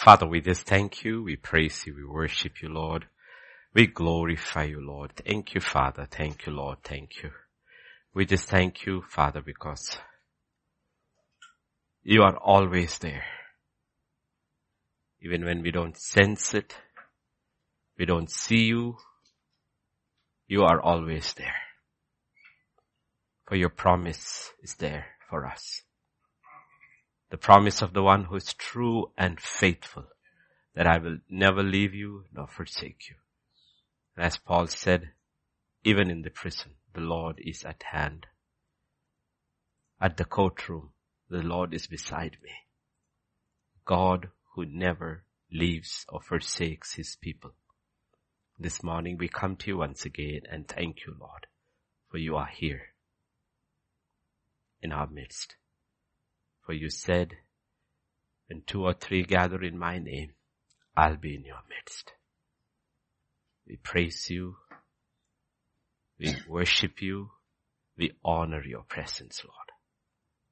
Father, we just thank you, we praise you, we worship you, Lord. We glorify you, Lord. Thank you, Father. Thank you, Lord. Thank you. We just thank you, Father, because you are always there. Even when we don't sense it, we don't see you, you are always there. For your promise is there for us. The promise of the one who is true and faithful, that I will never leave you nor forsake you. And as Paul said, even in the prison, the Lord is at hand. At the courtroom, the Lord is beside me. God who never leaves or forsakes his people. This morning we come to you once again and thank you, Lord, for you are here in our midst. For you said, when two or three gather in my name, I'll be in your midst. We praise you. We worship you. We honor your presence, Lord.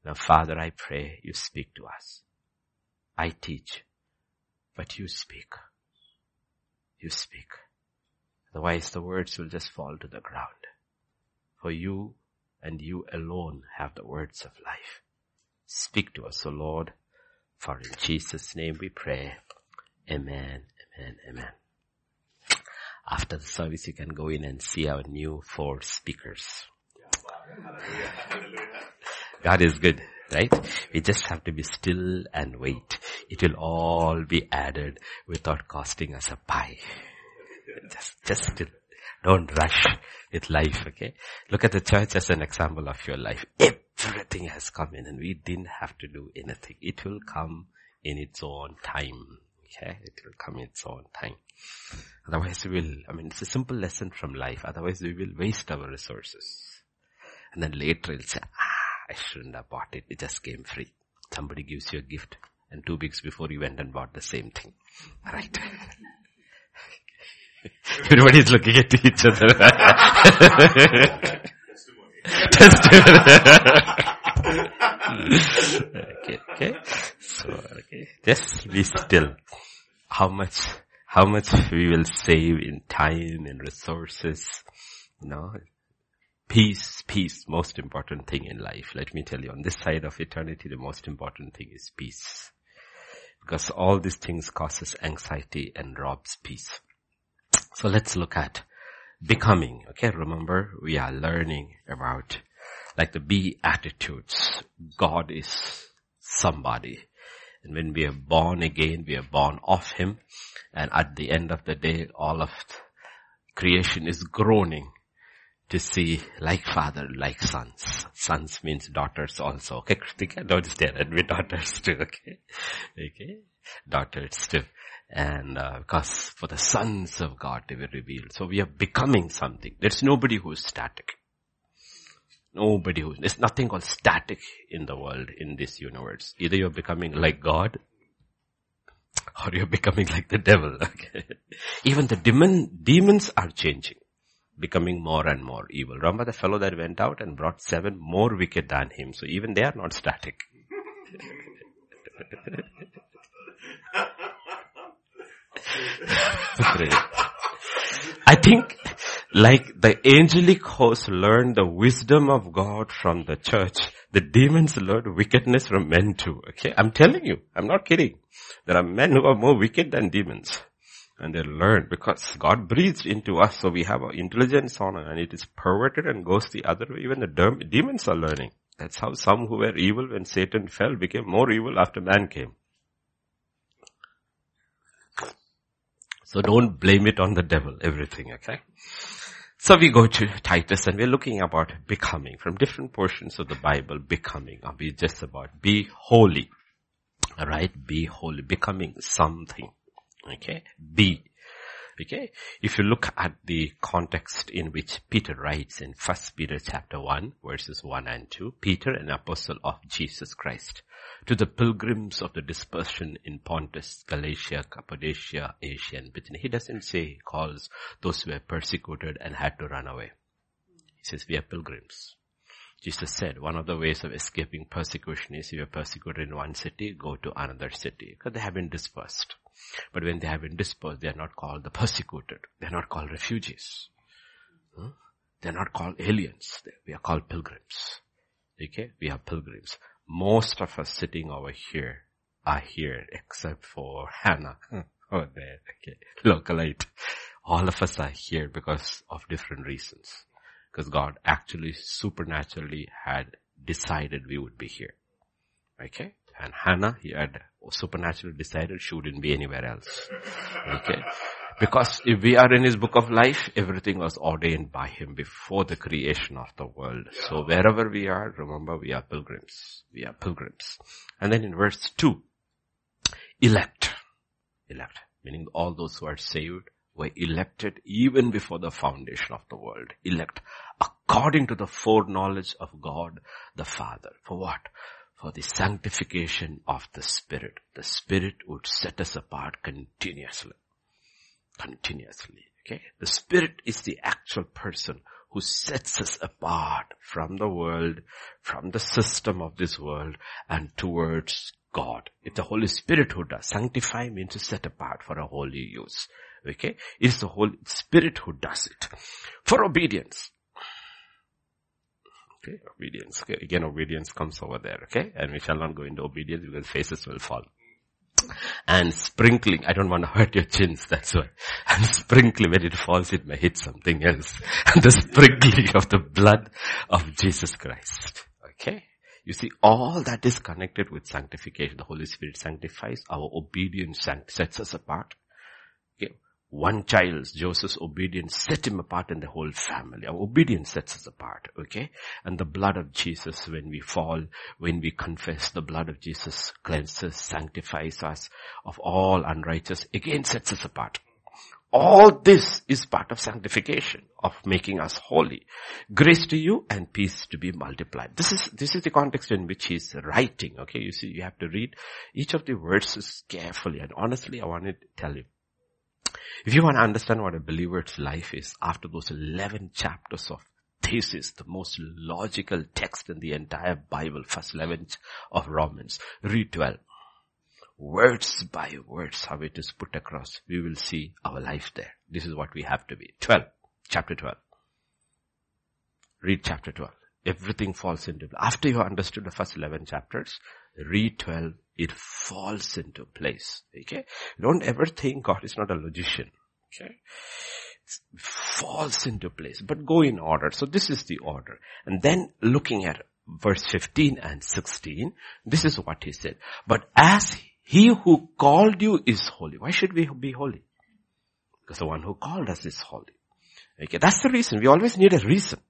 Now, Father, I pray you speak to us. I teach, but you speak. You speak. Otherwise the words will just fall to the ground. For you and you alone have the words of life. Speak to us, O Lord, for in Jesus' name we pray. Amen, amen, amen. After the service you can go in and see our new four speakers. God is good, right? We just have to be still and wait. It will all be added without costing us a pie. Just, just still. Don't rush with life, okay? Look at the church as an example of your life. Everything has come in and we didn't have to do anything. It will come in its own time. Okay? It will come in its own time. Otherwise we will, I mean, it's a simple lesson from life. Otherwise we will waste our resources. And then later it'll say, ah, I shouldn't have bought it. It just came free. Somebody gives you a gift and two weeks before you went and bought the same thing. Right? Everybody's looking at each other. okay, okay. So, okay. Just be still. How much, how much we will save in time and resources, you know. Peace, peace, most important thing in life. Let me tell you, on this side of eternity, the most important thing is peace. Because all these things causes anxiety and robs peace. So let's look at becoming. Okay, remember we are learning about like the be attitudes. God is somebody. And when we are born again, we are born of Him. And at the end of the day, all of creation is groaning to see like father, like sons. Sons means daughters also. Okay, Kritika, don't stare at me, daughters too, okay? Okay? Daughters too. And uh, because for the sons of God they were revealed. So we are becoming something. There's nobody who is static. Nobody who, there's nothing called static in the world, in this universe. Either you're becoming like God, or you're becoming like the devil. Okay? Even the demon, demons are changing, becoming more and more evil. Remember the fellow that went out and brought seven more wicked than him. So even they are not static. I think like the angelic host learned the wisdom of God from the church, the demons learned wickedness from men too. Okay. I'm telling you, I'm not kidding. There are men who are more wicked than demons. And they learn because God breathed into us so we have our intelligence on and it is perverted and goes the other way. Even the demons are learning. That's how some who were evil when Satan fell became more evil after man came. So don't blame it on the devil, everything, okay? So we go to Titus and we're looking about becoming from different portions of the Bible, becoming. Are we just about be holy? Alright, be holy, becoming something. Okay, be. Okay, if you look at the context in which Peter writes in 1 Peter chapter 1 verses 1 and 2, Peter an apostle of Jesus Christ to the pilgrims of the dispersion in Pontus, Galatia, Cappadocia, Asia and Bithynia. He doesn't say he calls those who were persecuted and had to run away. He says we are pilgrims. Jesus said one of the ways of escaping persecution is if you're persecuted in one city, go to another city because they have been dispersed. But when they have been dispersed, they are not called the persecuted. They are not called refugees. Hmm? Huh? They're not called aliens. We are called pilgrims. Okay? We are pilgrims. Most of us sitting over here are here except for Hannah. Hmm. Oh, there. Okay. Localite. All of us are here because of different reasons. Because God actually supernaturally had decided we would be here. Okay? And Hannah, he had supernaturally decided she wouldn't be anywhere else. Okay? Because if we are in his book of life, everything was ordained by him before the creation of the world. So wherever we are, remember we are pilgrims. We are pilgrims. And then in verse 2, elect. Elect. Meaning all those who are saved were elected even before the foundation of the world. Elect according to the foreknowledge of God the Father. For what? For the sanctification of the Spirit. The Spirit would set us apart continuously. Continuously. Okay? The Spirit is the actual person who sets us apart from the world, from the system of this world and towards God. It's the Holy Spirit who does. Sanctify means to set apart for a holy use. Okay? It's the Holy Spirit who does it. For obedience. Okay, obedience. Okay, again obedience comes over there, okay? And we shall not go into obedience because faces will fall. And sprinkling, I don't want to hurt your chins, that's why. And sprinkling, when it falls, it may hit something else. And the sprinkling of the blood of Jesus Christ. Okay? You see, all that is connected with sanctification. The Holy Spirit sanctifies, our obedience sets us apart. One child's, Joseph's obedience set him apart in the whole family. Our obedience sets us apart, okay? And the blood of Jesus, when we fall, when we confess, the blood of Jesus cleanses, sanctifies us of all unrighteous, again sets us apart. All this is part of sanctification, of making us holy. Grace to you and peace to be multiplied. This is, this is the context in which he's writing, okay? You see, you have to read each of the verses carefully. And honestly, I want to tell you, if you want to understand what a believer's life is after those 11 chapters of thesis, the most logical text in the entire Bible, first 11 of Romans, read 12. Words by words, how it is put across, we will see our life there. This is what we have to be. 12, chapter 12. Read chapter 12. Everything falls into, after you understood the first 11 chapters, read 12 it falls into place. Okay? Don't ever think God is not a logician. Okay? It falls into place, but go in order. So this is the order. And then looking at verse 15 and 16, this is what he said. But as he who called you is holy. Why should we be holy? Because the one who called us is holy. Okay, that's the reason. We always need a reason.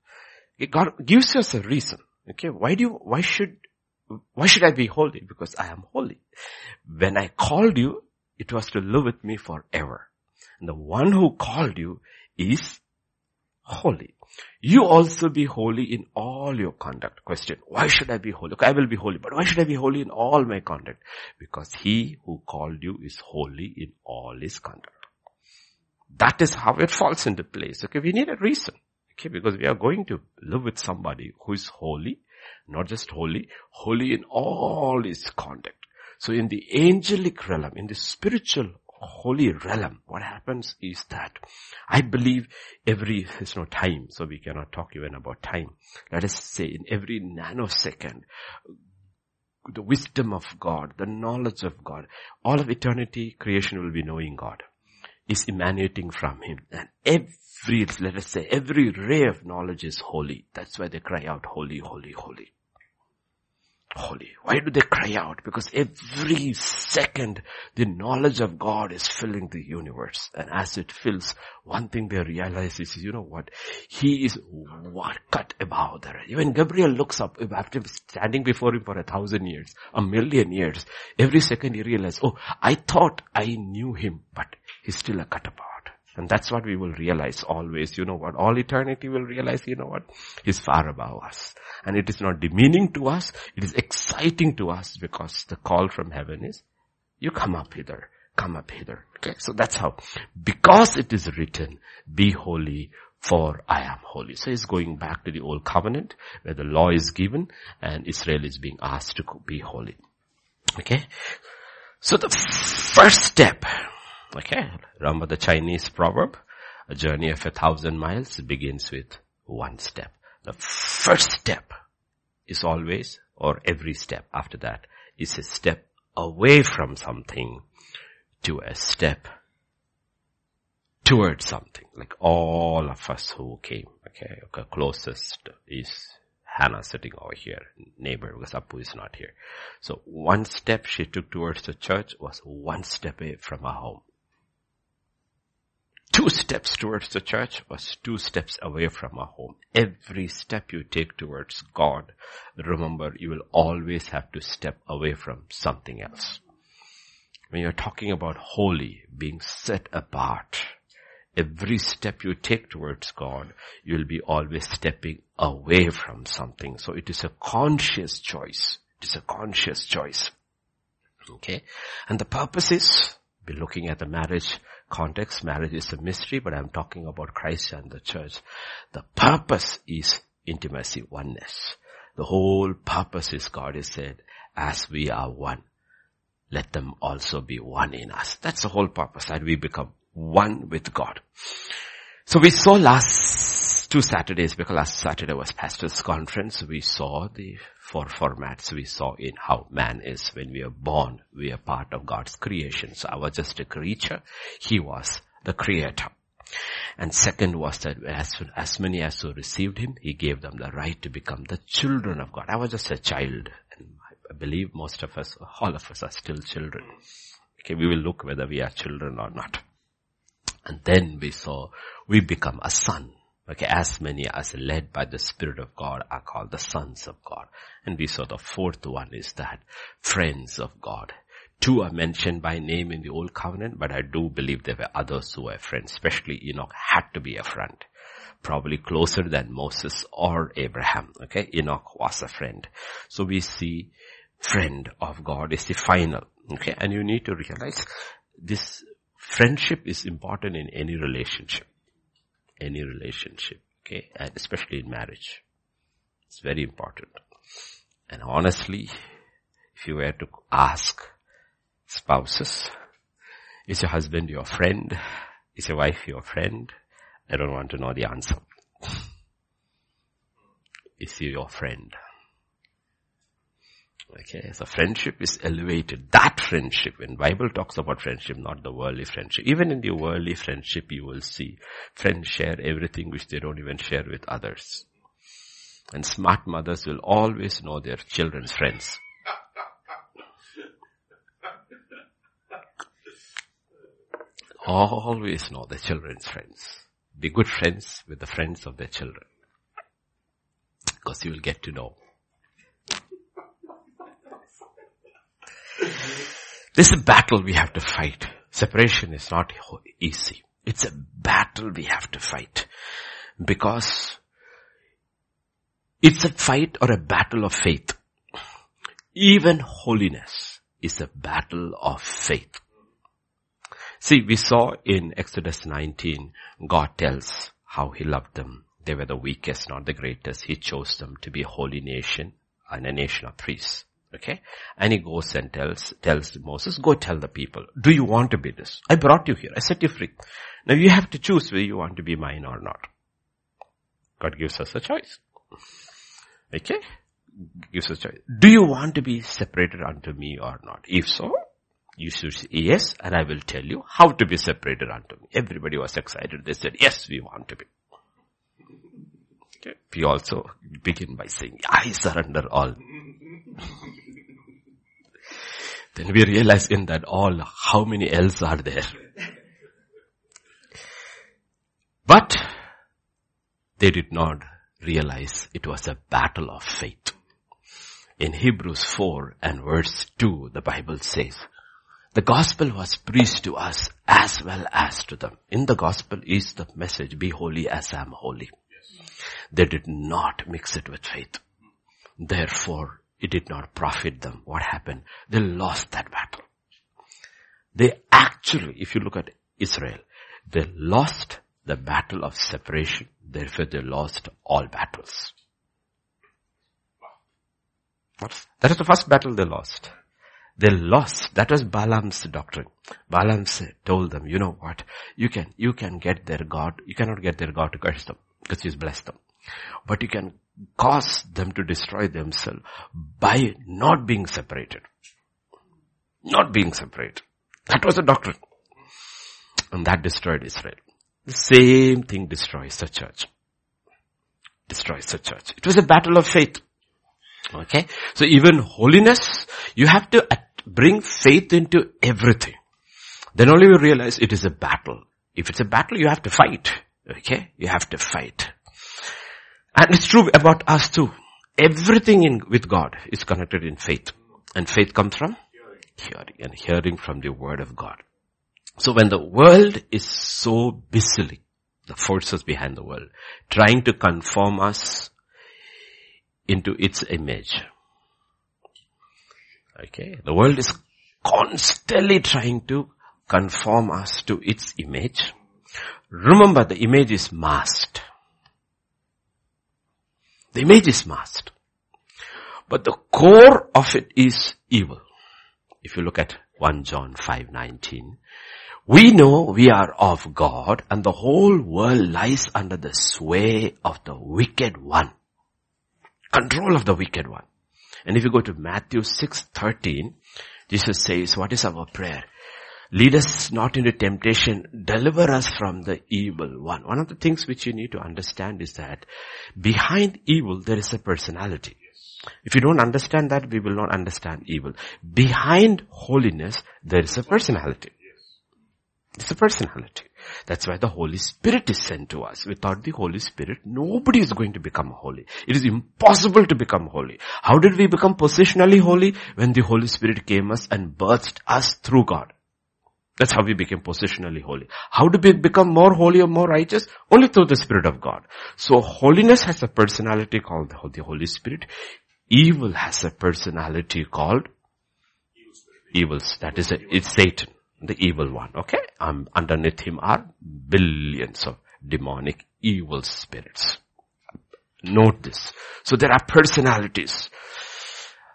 God gives us a reason. Okay, why do you, why should why should I be holy? Because I am holy. When I called you, it was to live with me forever. And the one who called you is holy. You also be holy in all your conduct. Question, why should I be holy? Okay, I will be holy, but why should I be holy in all my conduct? Because he who called you is holy in all his conduct. That is how it falls into place. Okay, we need a reason. Okay, because we are going to live with somebody who is holy not just holy, holy in all his conduct. So in the angelic realm, in the spiritual holy realm, what happens is that I believe every, there's no time, so we cannot talk even about time. Let us say in every nanosecond, the wisdom of God, the knowledge of God, all of eternity, creation will be knowing God, is emanating from Him. And every, let us say, every ray of knowledge is holy. That's why they cry out, holy, holy, holy holy. Why do they cry out? Because every second the knowledge of God is filling the universe. And as it fills, one thing they realize is, you know what? He is what cut above the. Even Gabriel looks up after standing before him for a thousand years, a million years. Every second he realizes, oh, I thought I knew him, but he's still a cut above. And that's what we will realize always. You know what? All eternity will realize, you know what? He's far above us. And it is not demeaning to us. It is exciting to us because the call from heaven is, you come up hither. Come up hither. Okay. So that's how. Because it is written, be holy for I am holy. So he's going back to the old covenant where the law is given and Israel is being asked to be holy. Okay. So the first step, okay, remember the Chinese proverb, a journey of a thousand miles begins with one step. The first step is always, or every step after that, is a step away from something to a step towards something. Like all of us who came, okay, okay closest is Hannah sitting over here, neighbor, because Apu is not here. So one step she took towards the church was one step away from her home. Two steps towards the church was two steps away from our home. Every step you take towards God, remember you will always have to step away from something else. When you're talking about holy, being set apart, every step you take towards God, you'll be always stepping away from something. So it is a conscious choice. It is a conscious choice. Okay. And the purpose is, we're looking at the marriage context. Marriage is a mystery, but I'm talking about Christ and the church. The purpose is intimacy, oneness. The whole purpose is God has said, as we are one, let them also be one in us. That's the whole purpose, that we become one with God. So we saw last two Saturdays, because last Saturday was pastor's conference, we saw the four formats we saw in how man is when we are born, we are part of God's creation. So I was just a creature, he was the creator. And second was that as, as many as who received him, he gave them the right to become the children of God. I was just a child. And I believe most of us, all of us are still children. Okay, we will look whether we are children or not. And then we saw we become a son. Okay, as many as led by the Spirit of God are called the sons of God. And we saw the fourth one is that friends of God. Two are mentioned by name in the old covenant, but I do believe there were others who were friends, especially Enoch had to be a friend. Probably closer than Moses or Abraham. Okay, Enoch was a friend. So we see friend of God is the final. Okay, and you need to realize this Friendship is important in any relationship. Any relationship. Okay. And especially in marriage. It's very important. And honestly, if you were to ask spouses, is your husband your friend? Is your wife your friend? I don't want to know the answer. Is he your friend? Okay, so friendship is elevated. That friendship, when Bible talks about friendship, not the worldly friendship. Even in the worldly friendship, you will see friends share everything which they don't even share with others. And smart mothers will always know their children's friends. always know their children's friends. Be good friends with the friends of their children. Because you will get to know This is a battle we have to fight. Separation is not easy. It's a battle we have to fight. Because it's a fight or a battle of faith. Even holiness is a battle of faith. See, we saw in Exodus 19, God tells how he loved them. They were the weakest, not the greatest. He chose them to be a holy nation and a nation of priests. Okay. And he goes and tells, tells Moses, go tell the people, do you want to be this? I brought you here. I set you free. Now you have to choose whether you want to be mine or not. God gives us a choice. Okay. Gives us a choice. Do you want to be separated unto me or not? If so, you should say yes, and I will tell you how to be separated unto me. Everybody was excited. They said, yes, we want to be. We also begin by saying, I surrender all. then we realize in that all, how many else are there? But they did not realize it was a battle of faith. In Hebrews 4 and verse 2, the Bible says, the gospel was preached to us as well as to them. In the gospel is the message, be holy as I am holy. They did not mix it with faith. Therefore, it did not profit them. What happened? They lost that battle. They actually, if you look at Israel, they lost the battle of separation. Therefore they lost all battles. That is the first battle they lost. They lost. That was Balaam's doctrine. Balaam told them, you know what? You can, you can get their God. You cannot get their God to curse them because he's blessed them. But you can cause them to destroy themselves by not being separated. Not being separated. That was the doctrine. And that destroyed Israel. The same thing destroys the church. Destroys the church. It was a battle of faith. Okay. So even holiness, you have to bring faith into everything. Then only you realize it is a battle. If it's a battle, you have to fight. Okay? You have to fight. And it's true about us too. Everything in, with God is connected in faith. And faith comes from? Hearing. And hearing from the word of God. So when the world is so busily, the forces behind the world, trying to conform us into its image. Okay. The world is constantly trying to conform us to its image. Remember the image is masked. The image is masked. But the core of it is evil. If you look at 1 John 5:19, we know we are of God and the whole world lies under the sway of the wicked one. Control of the wicked one. And if you go to Matthew 6:13, Jesus says, what is our prayer? Lead us not into temptation, deliver us from the evil one. One of the things which you need to understand is that behind evil there is a personality. If you don't understand that, we will not understand evil. Behind holiness, there is a personality. It's a personality. That's why the Holy Spirit is sent to us. Without the Holy Spirit, nobody is going to become holy. It is impossible to become holy. How did we become positionally holy? When the Holy Spirit came us and birthed us through God. That's how we became positionally holy. How do we become more holy or more righteous? Only through the Spirit of God. So holiness has a personality called the Holy Spirit. Evil has a personality called evils. That is, it's Satan the evil one. Okay? Um, underneath him are billions of demonic evil spirits. Note this. So there are personalities.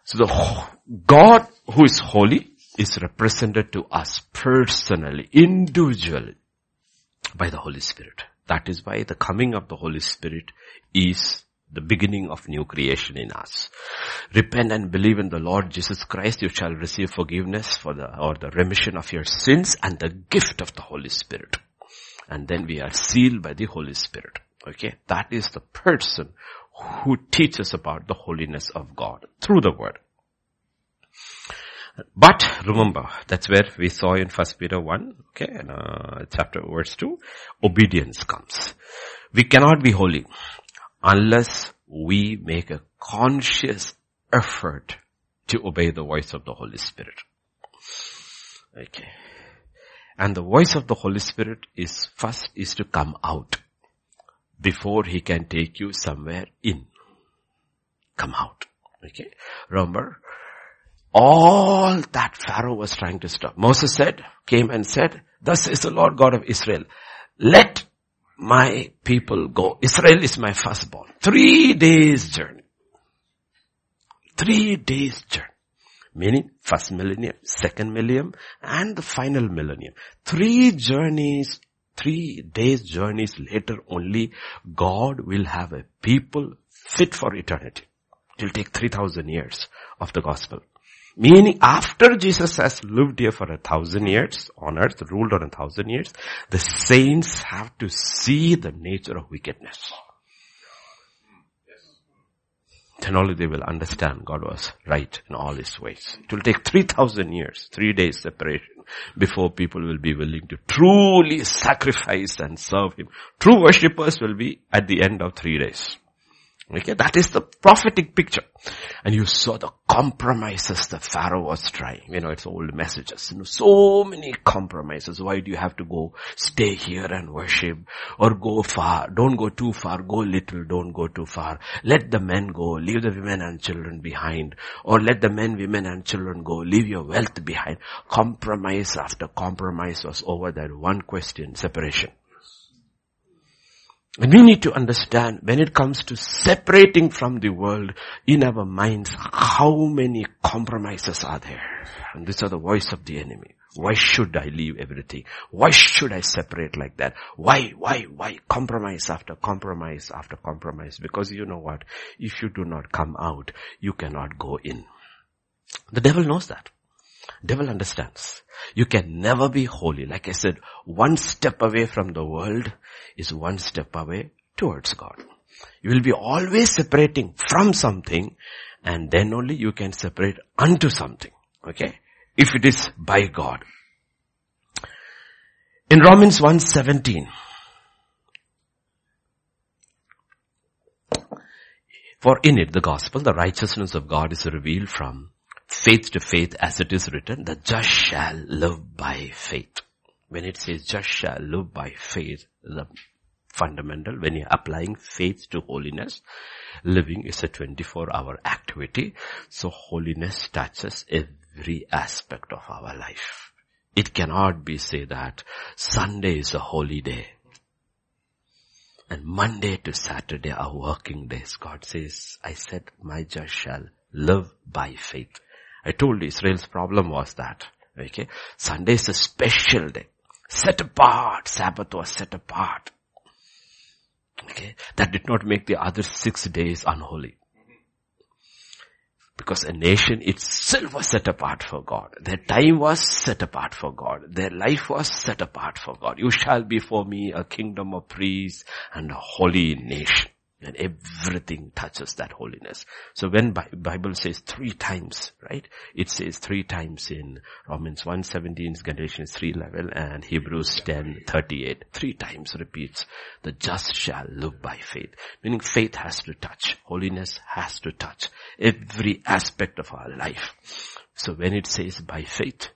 So the God who is holy is represented to us personally, individually by the Holy Spirit. That is why the coming of the Holy Spirit is the beginning of new creation in us. Repent and believe in the Lord Jesus Christ, you shall receive forgiveness for the, or the remission of your sins and the gift of the Holy Spirit. And then we are sealed by the Holy Spirit. Okay. That is the person who teaches about the holiness of God through the word. But remember, that's where we saw in First Peter 1, okay, and, uh, chapter verse 2, obedience comes. We cannot be holy unless we make a conscious effort to obey the voice of the Holy Spirit. Okay. And the voice of the Holy Spirit is first is to come out before he can take you somewhere in. Come out. Okay. Remember, all that Pharaoh was trying to stop. Moses said, came and said, thus is the Lord God of Israel. Let my people go. Israel is my firstborn. Three days journey. Three days journey. Meaning first millennium, second millennium, and the final millennium. Three journeys, three days journeys later only, God will have a people fit for eternity. It will take 3000 years of the gospel. Meaning after Jesus has lived here for a thousand years on earth, ruled on a thousand years, the saints have to see the nature of wickedness. Then only they will understand God was right in all his ways. It will take 3000 years, three days separation before people will be willing to truly sacrifice and serve him. True worshippers will be at the end of three days. Okay, that is the prophetic picture. And you saw the compromises the Pharaoh was trying. You know, it's old messages. You know, so many compromises. Why do you have to go stay here and worship? Or go far. Don't go too far. Go little. Don't go too far. Let the men go. Leave the women and children behind. Or let the men, women and children go. Leave your wealth behind. Compromise after compromise was over that one question, separation. We need to understand when it comes to separating from the world in our minds, how many compromises are there? And these are the voice of the enemy. Why should I leave everything? Why should I separate like that? Why, why, why compromise after compromise after compromise? Because you know what? If you do not come out, you cannot go in. The devil knows that. Devil understands. You can never be holy. Like I said, one step away from the world is one step away towards God. You will be always separating from something and then only you can separate unto something. Okay? If it is by God. In Romans 1:17, for in it, the gospel, the righteousness of God is revealed from faith to faith as it is written, the just shall live by faith. When it says just shall live by faith, the fundamental, when you're applying faith to holiness, living is a 24 hour activity. So holiness touches every aspect of our life. It cannot be say that Sunday is a holy day. And Monday to Saturday are working days. God says, I said my just shall live by faith. I told Israel's problem was that. Okay. Sunday is a special day. Set apart. Sabbath was set apart. Okay. That did not make the other six days unholy. Because a nation itself was set apart for God. Their time was set apart for God. Their life was set apart for God. You shall be for me a kingdom of priests and a holy nation. And everything touches that holiness. So when Bible says three times, right? It says three times in Romans 1, 17, Galatians 3 level and Hebrews 10, 38. Three times repeats, the just shall live by faith. Meaning faith has to touch. Holiness has to touch every aspect of our life. So when it says by faith,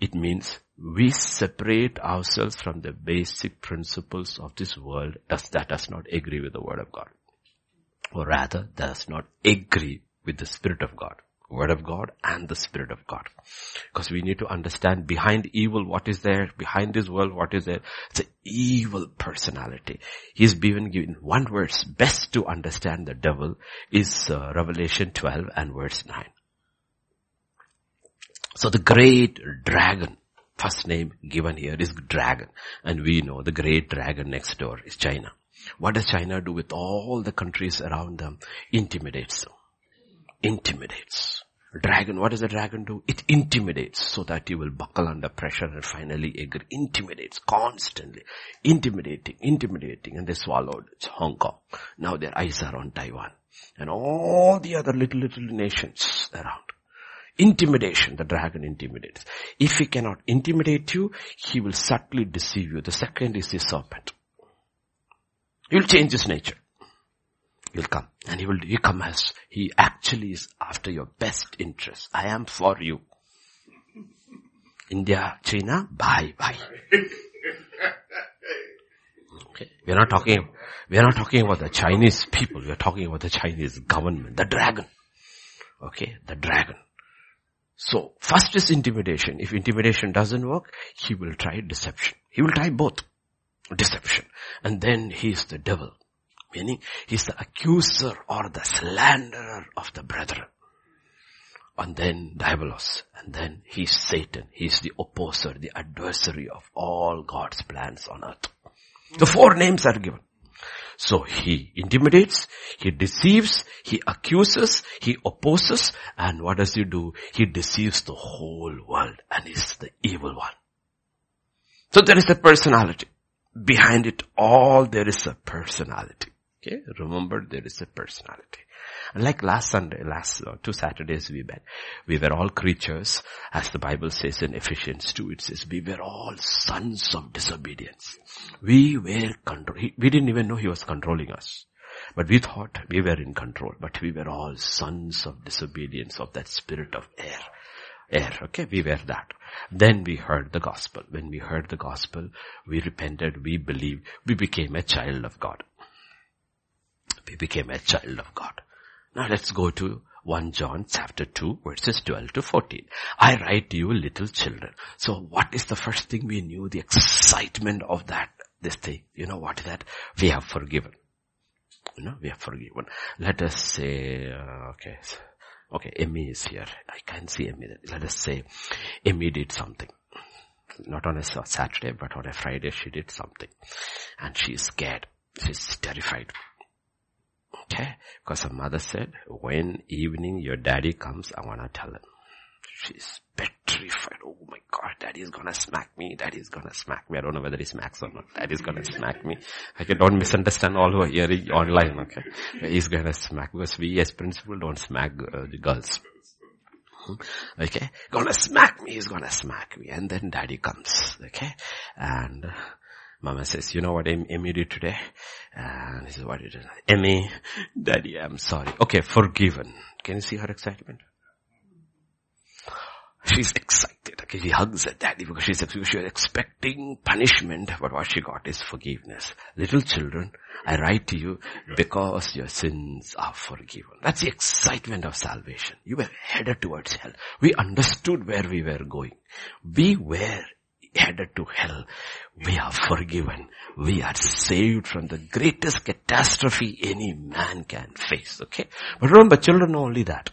it means we separate ourselves from the basic principles of this world as that does not agree with the word of God. Or rather, does not agree with the spirit of God. Word of God and the Spirit of God. Because we need to understand behind evil what is there, behind this world what is there. It's an evil personality. He's been given one verse best to understand the devil is uh, Revelation 12 and verse 9. So the great dragon, first name given here is dragon. And we know the great dragon next door is China. What does China do with all the countries around them? Intimidates them. Intimidates. Dragon, what does the dragon do? It intimidates so that you will buckle under pressure and finally agree. Intimidates constantly. Intimidating, intimidating. And they swallowed Hong Kong. Now their eyes are on Taiwan. And all the other little, little nations around. Intimidation, the dragon intimidates. If he cannot intimidate you, he will subtly deceive you. The second is the serpent. He'll change his nature. He'll come and he will, he come as, he actually is after your best interest. I am for you. India, China, bye bye. Okay. We are not talking, we are not talking about the Chinese people. We are talking about the Chinese government, the dragon. Okay, the dragon. So first is intimidation. If intimidation doesn't work, he will try deception. He will try both. Deception. And then he is the devil. Meaning he's the accuser or the slanderer of the brethren. And then diabolos. And then he's Satan. He's the opposer, the adversary of all God's plans on earth. The four names are given. So he intimidates, he deceives, he accuses, he opposes, and what does he do? He deceives the whole world and is the evil one. So there is a personality. Behind it all there is a personality. Okay, remember there is a personality. Like last Sunday, last uh, two Saturdays we met, we were all creatures, as the Bible says in Ephesians 2, it says we were all sons of disobedience. We were control, we didn't even know he was controlling us. But we thought we were in control, but we were all sons of disobedience of that spirit of air. Air, okay, we were that. Then we heard the gospel. When we heard the gospel, we repented, we believed, we became a child of God. We became a child of God. Now let's go to 1 John chapter 2 verses 12 to 14. I write to you little children. So what is the first thing we knew? The excitement of that this thing. You know what is that? We have forgiven. You know, we have forgiven. Let us say, uh, okay, okay, Emmy is here. I can't see Emmy. Let us say Emmy did something. Not on a Saturday, but on a Friday she did something. And she is scared. She's terrified. Because her mother said, when evening your daddy comes, I want to tell him. She's petrified. Oh my god, daddy's gonna smack me, daddy's gonna smack me. I don't know whether he smacks or not. Daddy's gonna smack me. I can don't misunderstand all who are hearing online, okay? He's gonna smack because we as principal don't smack uh, the girls. Hmm? Okay? Gonna smack me, he's gonna smack me. And then daddy comes, okay? And Mama says, you know what Emmy did today? And he says, what did? Emmy, daddy, I'm sorry. Okay, forgiven. Can you see her excitement? She's excited. Okay, she hugs her daddy because she's, she's expecting punishment, but what she got is forgiveness. Little children, I write to you because your sins are forgiven. That's the excitement of salvation. You were headed towards hell. We understood where we were going. We were headed to hell. We are forgiven. We are saved from the greatest catastrophe any man can face. Okay? But remember, children know only that.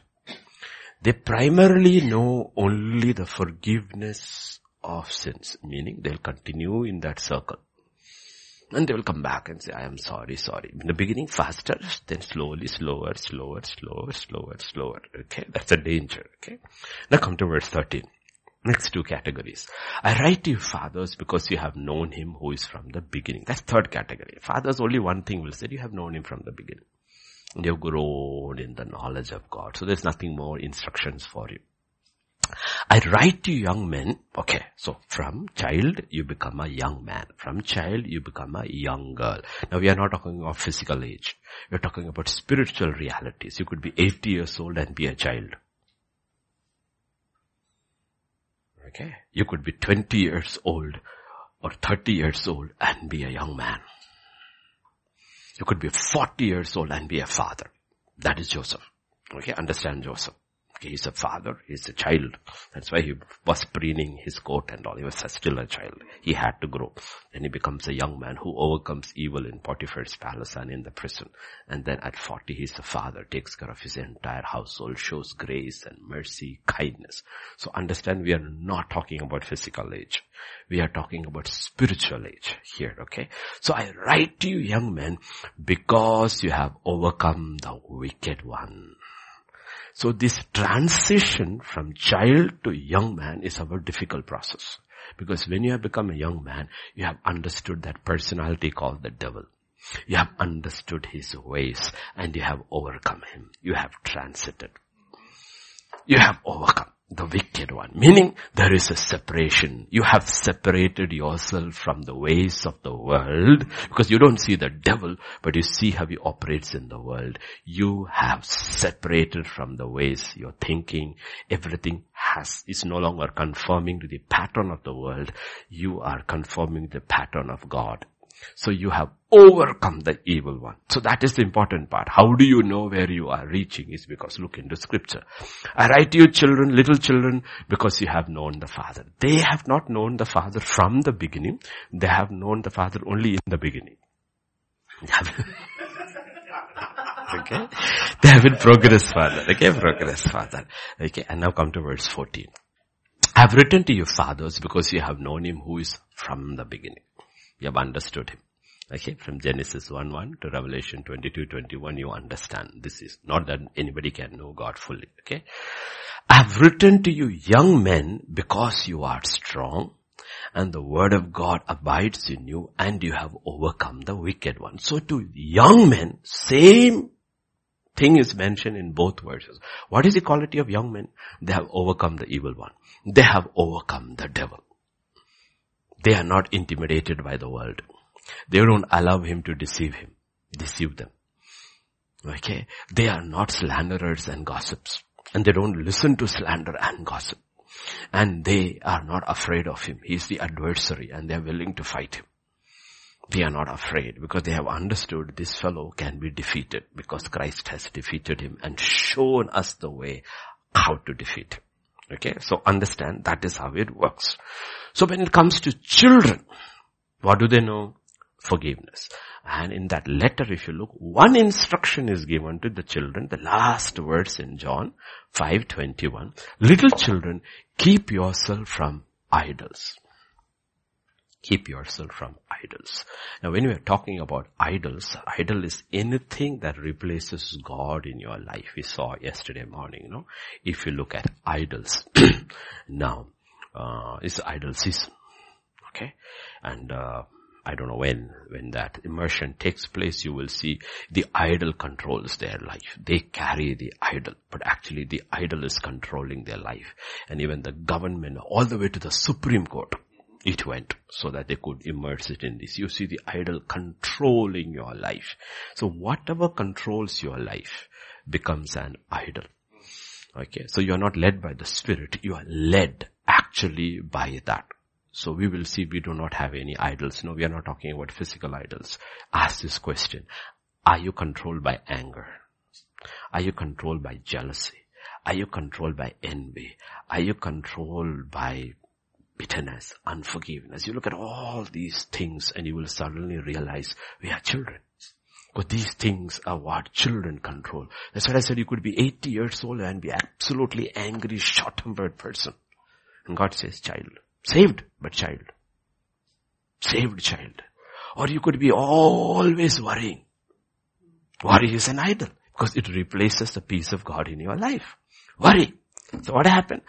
They primarily know only the forgiveness of sins, meaning they'll continue in that circle. And they will come back and say, I am sorry, sorry. In the beginning faster, then slowly, slower, slower, slower, slower, slower. Okay, that's a danger. Okay. Now come to verse 13. Next two categories. I write to you fathers because you have known him who is from the beginning. That's third category. Fathers only one thing will say, you have known him from the beginning. And you have grown in the knowledge of God. So there's nothing more instructions for you. I write to young men, okay, so from child you become a young man. From child you become a young girl. Now we are not talking about physical age. We're talking about spiritual realities. You could be 80 years old and be a child. Okay. You could be 20 years old or 30 years old and be a young man. You could be 40 years old and be a father. That is Joseph. Okay, understand Joseph. He's a father, he's a child. That's why he was preening his coat and all. He was still a child. He had to grow. Then he becomes a young man who overcomes evil in Potiphar's palace and in the prison. And then at 40, he's a father, takes care of his entire household, shows grace and mercy, kindness. So understand we are not talking about physical age. We are talking about spiritual age here, okay? So I write to you young men because you have overcome the wicked one. So this transition from child to young man is a very difficult process. Because when you have become a young man, you have understood that personality called the devil. You have understood his ways and you have overcome him. You have transited. You have overcome the wicked one. Meaning there is a separation. You have separated yourself from the ways of the world because you don't see the devil, but you see how he operates in the world. You have separated from the ways you're thinking. Everything has, is no longer conforming to the pattern of the world. You are conforming the pattern of God. So you have overcome the evil one. So that is the important part. How do you know where you are reaching is because look into scripture. I write to you children, little children, because you have known the Father. They have not known the Father from the beginning. They have known the Father only in the beginning. okay? They have been progress father. Okay, progress father. Okay, and now come to verse 14. I have written to you fathers because you have known him who is from the beginning. You have understood him. Okay, from Genesis 1-1 to Revelation 22-21, you understand. This is not that anybody can know God fully. Okay. I have written to you young men because you are strong and the word of God abides in you and you have overcome the wicked one. So to young men, same thing is mentioned in both verses. What is the quality of young men? They have overcome the evil one. They have overcome the devil. They are not intimidated by the world. They don't allow him to deceive him, deceive them. Okay. They are not slanderers and gossips. And they don't listen to slander and gossip. And they are not afraid of him. He is the adversary and they are willing to fight him. They are not afraid because they have understood this fellow can be defeated because Christ has defeated him and shown us the way how to defeat him. Okay, so understand that is how it works. So when it comes to children, what do they know? forgiveness. And in that letter, if you look, one instruction is given to the children, the last words in John 5.21, little children, keep yourself from idols. Keep yourself from idols. Now when we are talking about idols, idol is anything that replaces God in your life. We saw yesterday morning, you know, if you look at idols. now, uh, it's idol season. Okay. And, uh, I don't know when, when that immersion takes place, you will see the idol controls their life. They carry the idol, but actually the idol is controlling their life. And even the government, all the way to the Supreme Court, it went so that they could immerse it in this. You see the idol controlling your life. So whatever controls your life becomes an idol. Okay, so you're not led by the spirit, you are led actually by that. So we will see we do not have any idols. No, we are not talking about physical idols. Ask this question. Are you controlled by anger? Are you controlled by jealousy? Are you controlled by envy? Are you controlled by bitterness, unforgiveness? You look at all these things and you will suddenly realize we are children. But these things are what children control. That's why I said you could be 80 years old and be absolutely angry, short-tempered person. And God says, child, Saved, but child. Saved child. Or you could be always worrying. Worry is an idol because it replaces the peace of God in your life. Worry. So what happened?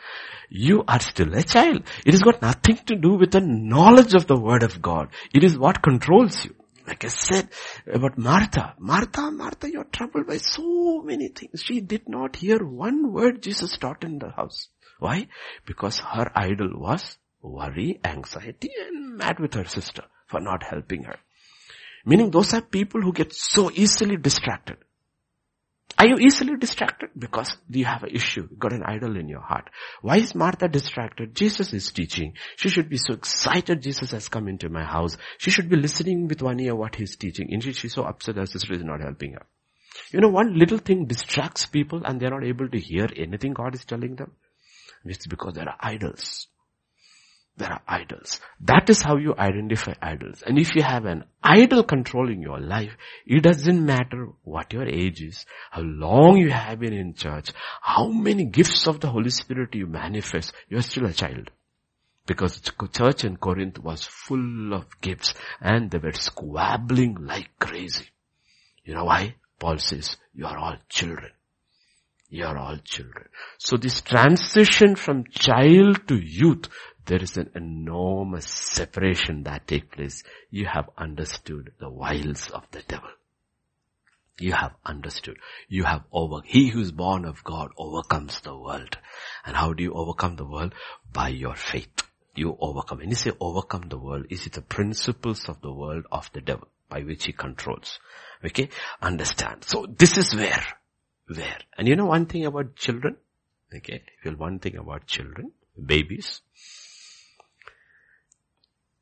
You are still a child. It has got nothing to do with the knowledge of the word of God. It is what controls you. Like I said about Martha. Martha, Martha, you're troubled by so many things. She did not hear one word Jesus taught in the house. Why? Because her idol was worry, anxiety and mad with her sister for not helping her. Meaning those are people who get so easily distracted. Are you easily distracted? Because you have an issue. You got an idol in your heart. Why is Martha distracted? Jesus is teaching. She should be so excited Jesus has come into my house. She should be listening with one ear what he's teaching. Instead she's so upset her sister is not helping her. You know, one little thing distracts people and they're not able to hear anything God is telling them. It's because there are idols. There are idols. That is how you identify idols. And if you have an idol controlling your life, it doesn't matter what your age is, how long you have been in church, how many gifts of the Holy Spirit you manifest, you're still a child. Because church in Corinth was full of gifts and they were squabbling like crazy. You know why? Paul says, you are all children. You are all children. So this transition from child to youth there is an enormous separation that takes place. You have understood the wiles of the devil. You have understood. You have over, he who is born of God overcomes the world. And how do you overcome the world? By your faith. You overcome. When you say overcome the world, is it the principles of the world of the devil by which he controls? Okay? Understand. So this is where, where. And you know one thing about children? Okay? Well, one thing about children, babies,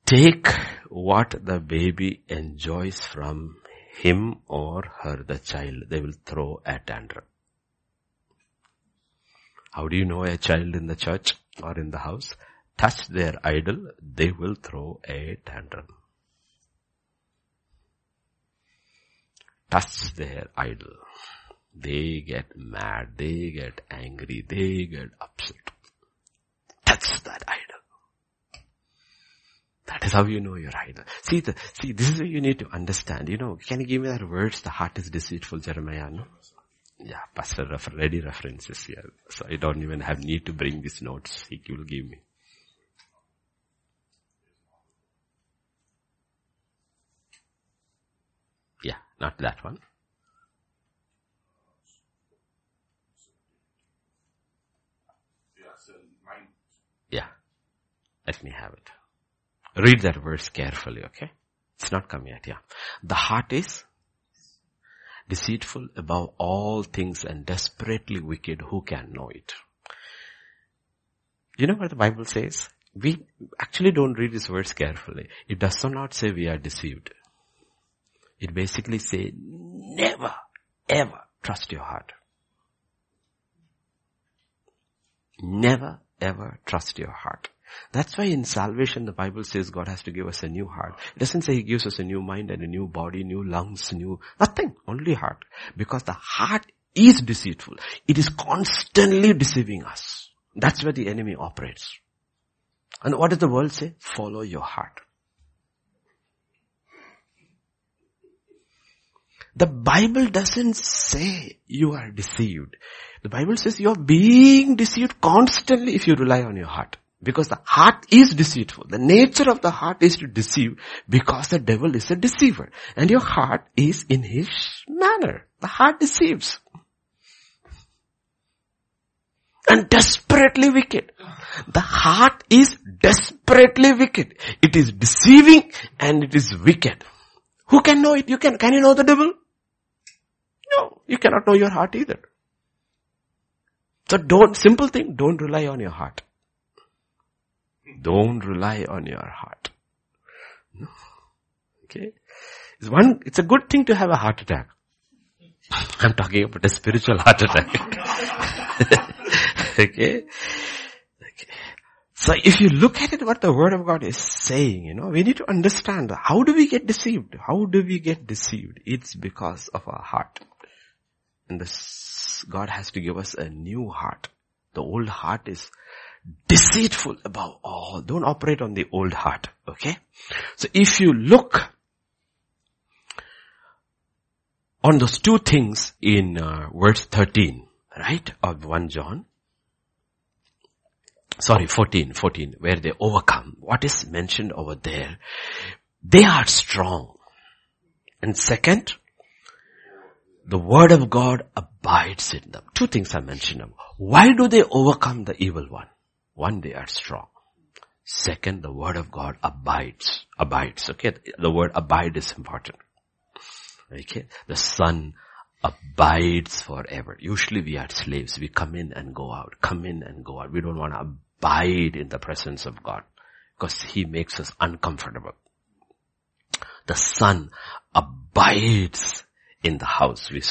take what the baby enjoys from him or her, the child, they will throw a tantrum. How do you know a child in the church or in the house? Touch their idol, they will throw a tantrum. Touch their idol. They get mad, they get angry, they get upset. Touch that idol. That is how you know you're idol. See the, see, this is what you need to understand. You know, can you give me that words? The heart is deceitful, Jeremiah, no? Yeah, pastor ready references here. So I don't even have need to bring these notes. He will give me. Yeah, not that one. Yeah, let me have it. Read that verse carefully, okay? It's not come yet, yeah. The heart is deceitful above all things and desperately wicked. Who can know it? You know what the Bible says? We actually don't read this verse carefully. It does not say we are deceived. It basically says never, ever trust your heart. Never, ever trust your heart. That's why in salvation the Bible says God has to give us a new heart. It doesn't say He gives us a new mind and a new body, new lungs, new, nothing, only heart. Because the heart is deceitful. It is constantly deceiving us. That's where the enemy operates. And what does the world say? Follow your heart. The Bible doesn't say you are deceived. The Bible says you are being deceived constantly if you rely on your heart. Because the heart is deceitful. The nature of the heart is to deceive because the devil is a deceiver. And your heart is in his manner. The heart deceives. And desperately wicked. The heart is desperately wicked. It is deceiving and it is wicked. Who can know it? You can, can you know the devil? No, you cannot know your heart either. So don't, simple thing, don't rely on your heart. Don't rely on your heart. No. Okay. It's one, it's a good thing to have a heart attack. I'm talking about a spiritual heart attack. okay. Okay. So if you look at it, what the word of God is saying, you know, we need to understand how do we get deceived? How do we get deceived? It's because of our heart. And this, God has to give us a new heart. The old heart is deceitful above all. Don't operate on the old heart. Okay. So if you look on those two things in uh, verse 13, right, of 1 John, sorry, 14, 14, where they overcome. What is mentioned over there? They are strong. And second, the word of God abides in them. Two things I mentioned. Why do they overcome the evil one? One, they are strong. Second, the word of God abides, abides, okay? The word abide is important. Okay? The son abides forever. Usually we are slaves. We come in and go out, come in and go out. We don't want to abide in the presence of God because he makes us uncomfortable. The son abides in the house. We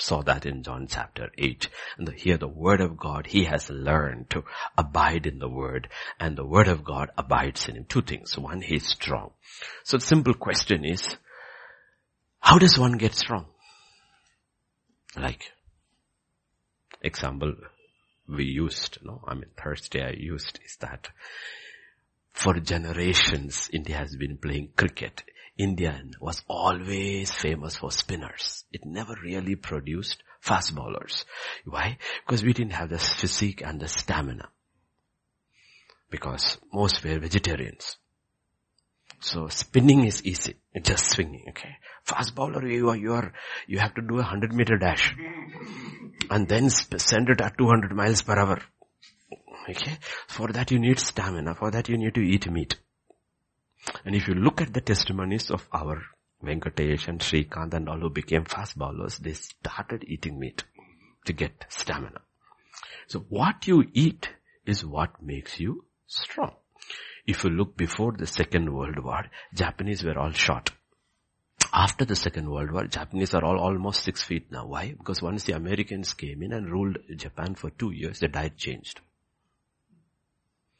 saw that in John chapter 8. And the, here the word of God, he has learned to abide in the word and the word of God abides in him. Two things. One, he's strong. So the simple question is, how does one get strong? Like, example we used, no, I mean Thursday I used is that for generations India has been playing cricket Indian was always famous for spinners. It never really produced fast bowlers. Why? Because we didn't have the physique and the stamina. Because most were vegetarians. So spinning is easy. Just swinging, okay. Fast bowler, you are, you are, you have to do a hundred meter dash. And then send it at 200 miles per hour. Okay. For that you need stamina. For that you need to eat meat. And if you look at the testimonies of our Venkatesh and Srikant and all who became fast bowlers, they started eating meat to get stamina. So what you eat is what makes you strong. If you look before the second world war, Japanese were all short. After the second world war, Japanese are all almost six feet now. Why? Because once the Americans came in and ruled Japan for two years, the diet changed.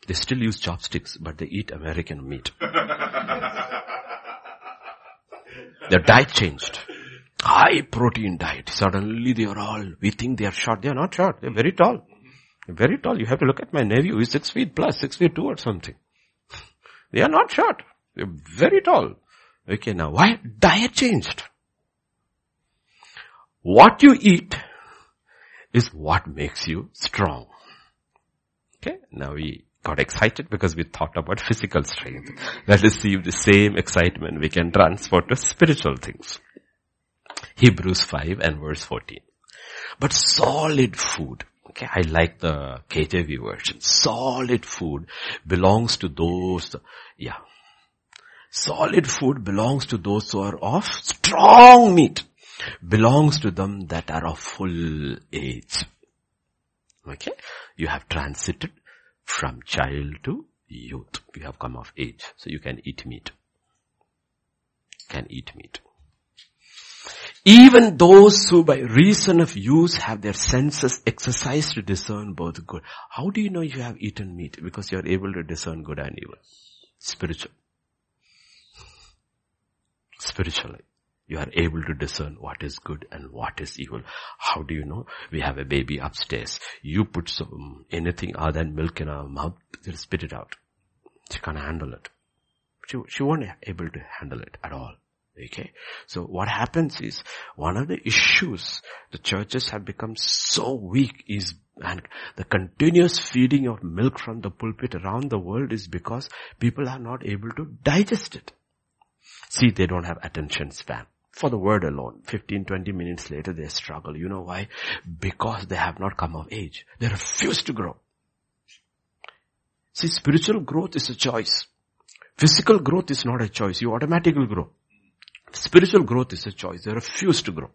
They still use chopsticks, but they eat American meat. Their diet changed. High protein diet. Suddenly they are all, we think they are short. They are not short. They're very tall. They're very tall. You have to look at my nephew. He's six feet plus, six feet two or something. They are not short. They're very tall. Okay, now why? Diet changed. What you eat is what makes you strong. Okay, now we got excited because we thought about physical strength. Let us see if the same excitement we can transfer to spiritual things. Hebrews 5 and verse 14. But solid food, okay, I like the KJV version. Solid food belongs to those, yeah. Solid food belongs to those who are of strong meat. Belongs to them that are of full age. Okay? You have transited from child to youth. You have come of age. So you can eat meat. Can eat meat. Even those who by reason of use have their senses exercised to discern both good. How do you know you have eaten meat? Because you are able to discern good and evil. Spiritual. Spiritually. You are able to discern what is good and what is evil. How do you know? We have a baby upstairs. You put some, um, anything other than milk in our mouth, they'll spit it out. She can't handle it. She, she won't be able to handle it at all. Okay. So what happens is one of the issues the churches have become so weak is and the continuous feeding of milk from the pulpit around the world is because people are not able to digest it. See, they don't have attention span. For the word alone, 15, 20 minutes later they struggle. You know why? Because they have not come of age. They refuse to grow. See, spiritual growth is a choice. Physical growth is not a choice. You automatically grow. Spiritual growth is a choice. They refuse to grow.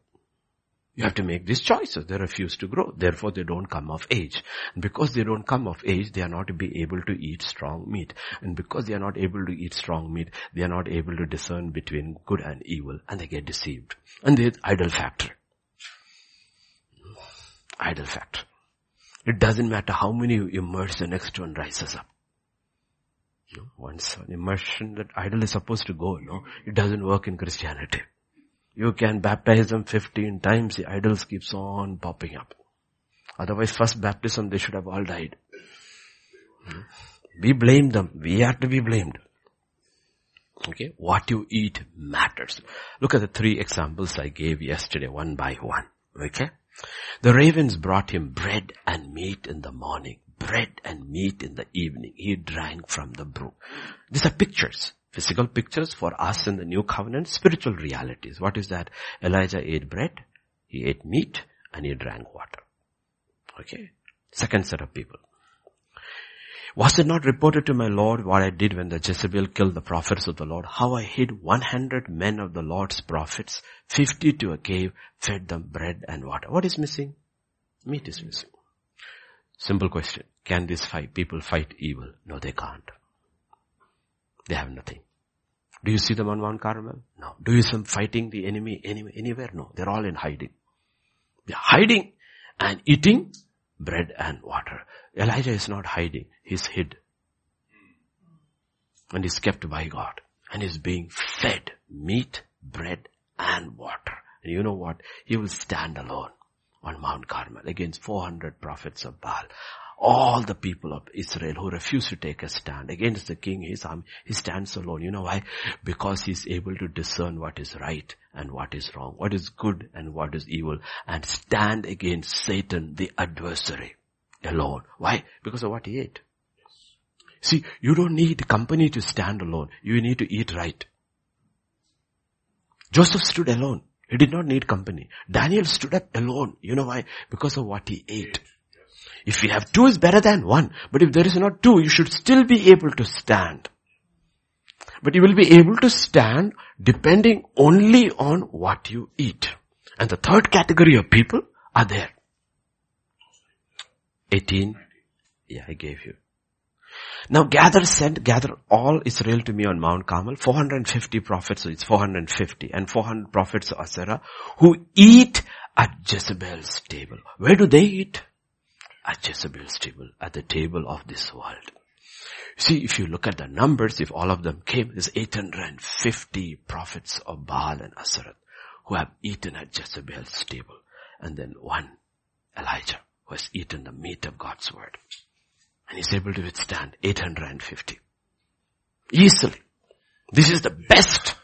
You have to make these choices. They refuse to grow. Therefore they don't come of age. And because they don't come of age, they are not be able to eat strong meat. And because they are not able to eat strong meat, they are not able to discern between good and evil. And they get deceived. And the idol factor. Idol factor. It doesn't matter how many you immerse, the next one rises up. Once an immersion that idol is supposed to go, no, it doesn't work in Christianity. You can baptize them 15 times, the idols keeps on popping up. Otherwise first baptism they should have all died. Hmm? We blame them. We are to be blamed. Okay, what you eat matters. Look at the three examples I gave yesterday, one by one. Okay? The ravens brought him bread and meat in the morning, bread and meat in the evening. He drank from the brook. These are pictures. Physical pictures for us in the new covenant, spiritual realities. What is that? Elijah ate bread, he ate meat, and he drank water. Okay? Second set of people. Was it not reported to my Lord what I did when the Jezebel killed the prophets of the Lord? How I hid 100 men of the Lord's prophets, 50 to a cave, fed them bread and water. What is missing? Meat is missing. Simple question. Can these five people fight evil? No, they can't. They have nothing. Do you see them on Mount Carmel? No. Do you see them fighting the enemy anywhere? No. They're all in hiding. They're hiding and eating bread and water. Elijah is not hiding. He's hid. And he's kept by God. And he's being fed meat, bread and water. And you know what? He will stand alone on Mount Carmel against 400 prophets of Baal all the people of Israel who refuse to take a stand against the king, his army, he stands alone. You know why? Because he's able to discern what is right and what is wrong, what is good and what is evil, and stand against Satan, the adversary, alone. Why? Because of what he ate. See, you don't need company to stand alone. You need to eat right. Joseph stood alone. He did not need company. Daniel stood up alone. You know why? Because of what he ate. If we have two is better than one. But if there is not two, you should still be able to stand. But you will be able to stand depending only on what you eat. And the third category of people are there. 18. Yeah, I gave you. Now gather, send, gather all Israel to me on Mount Carmel. 450 prophets, so it's 450 and 400 prophets of who eat at Jezebel's table. Where do they eat? At Jezebel's table, at the table of this world. See, if you look at the numbers, if all of them came, there's 850 prophets of Baal and Asherah who have eaten at Jezebel's table. And then one, Elijah, who has eaten the meat of God's word. And he's able to withstand 850. Easily. This is the best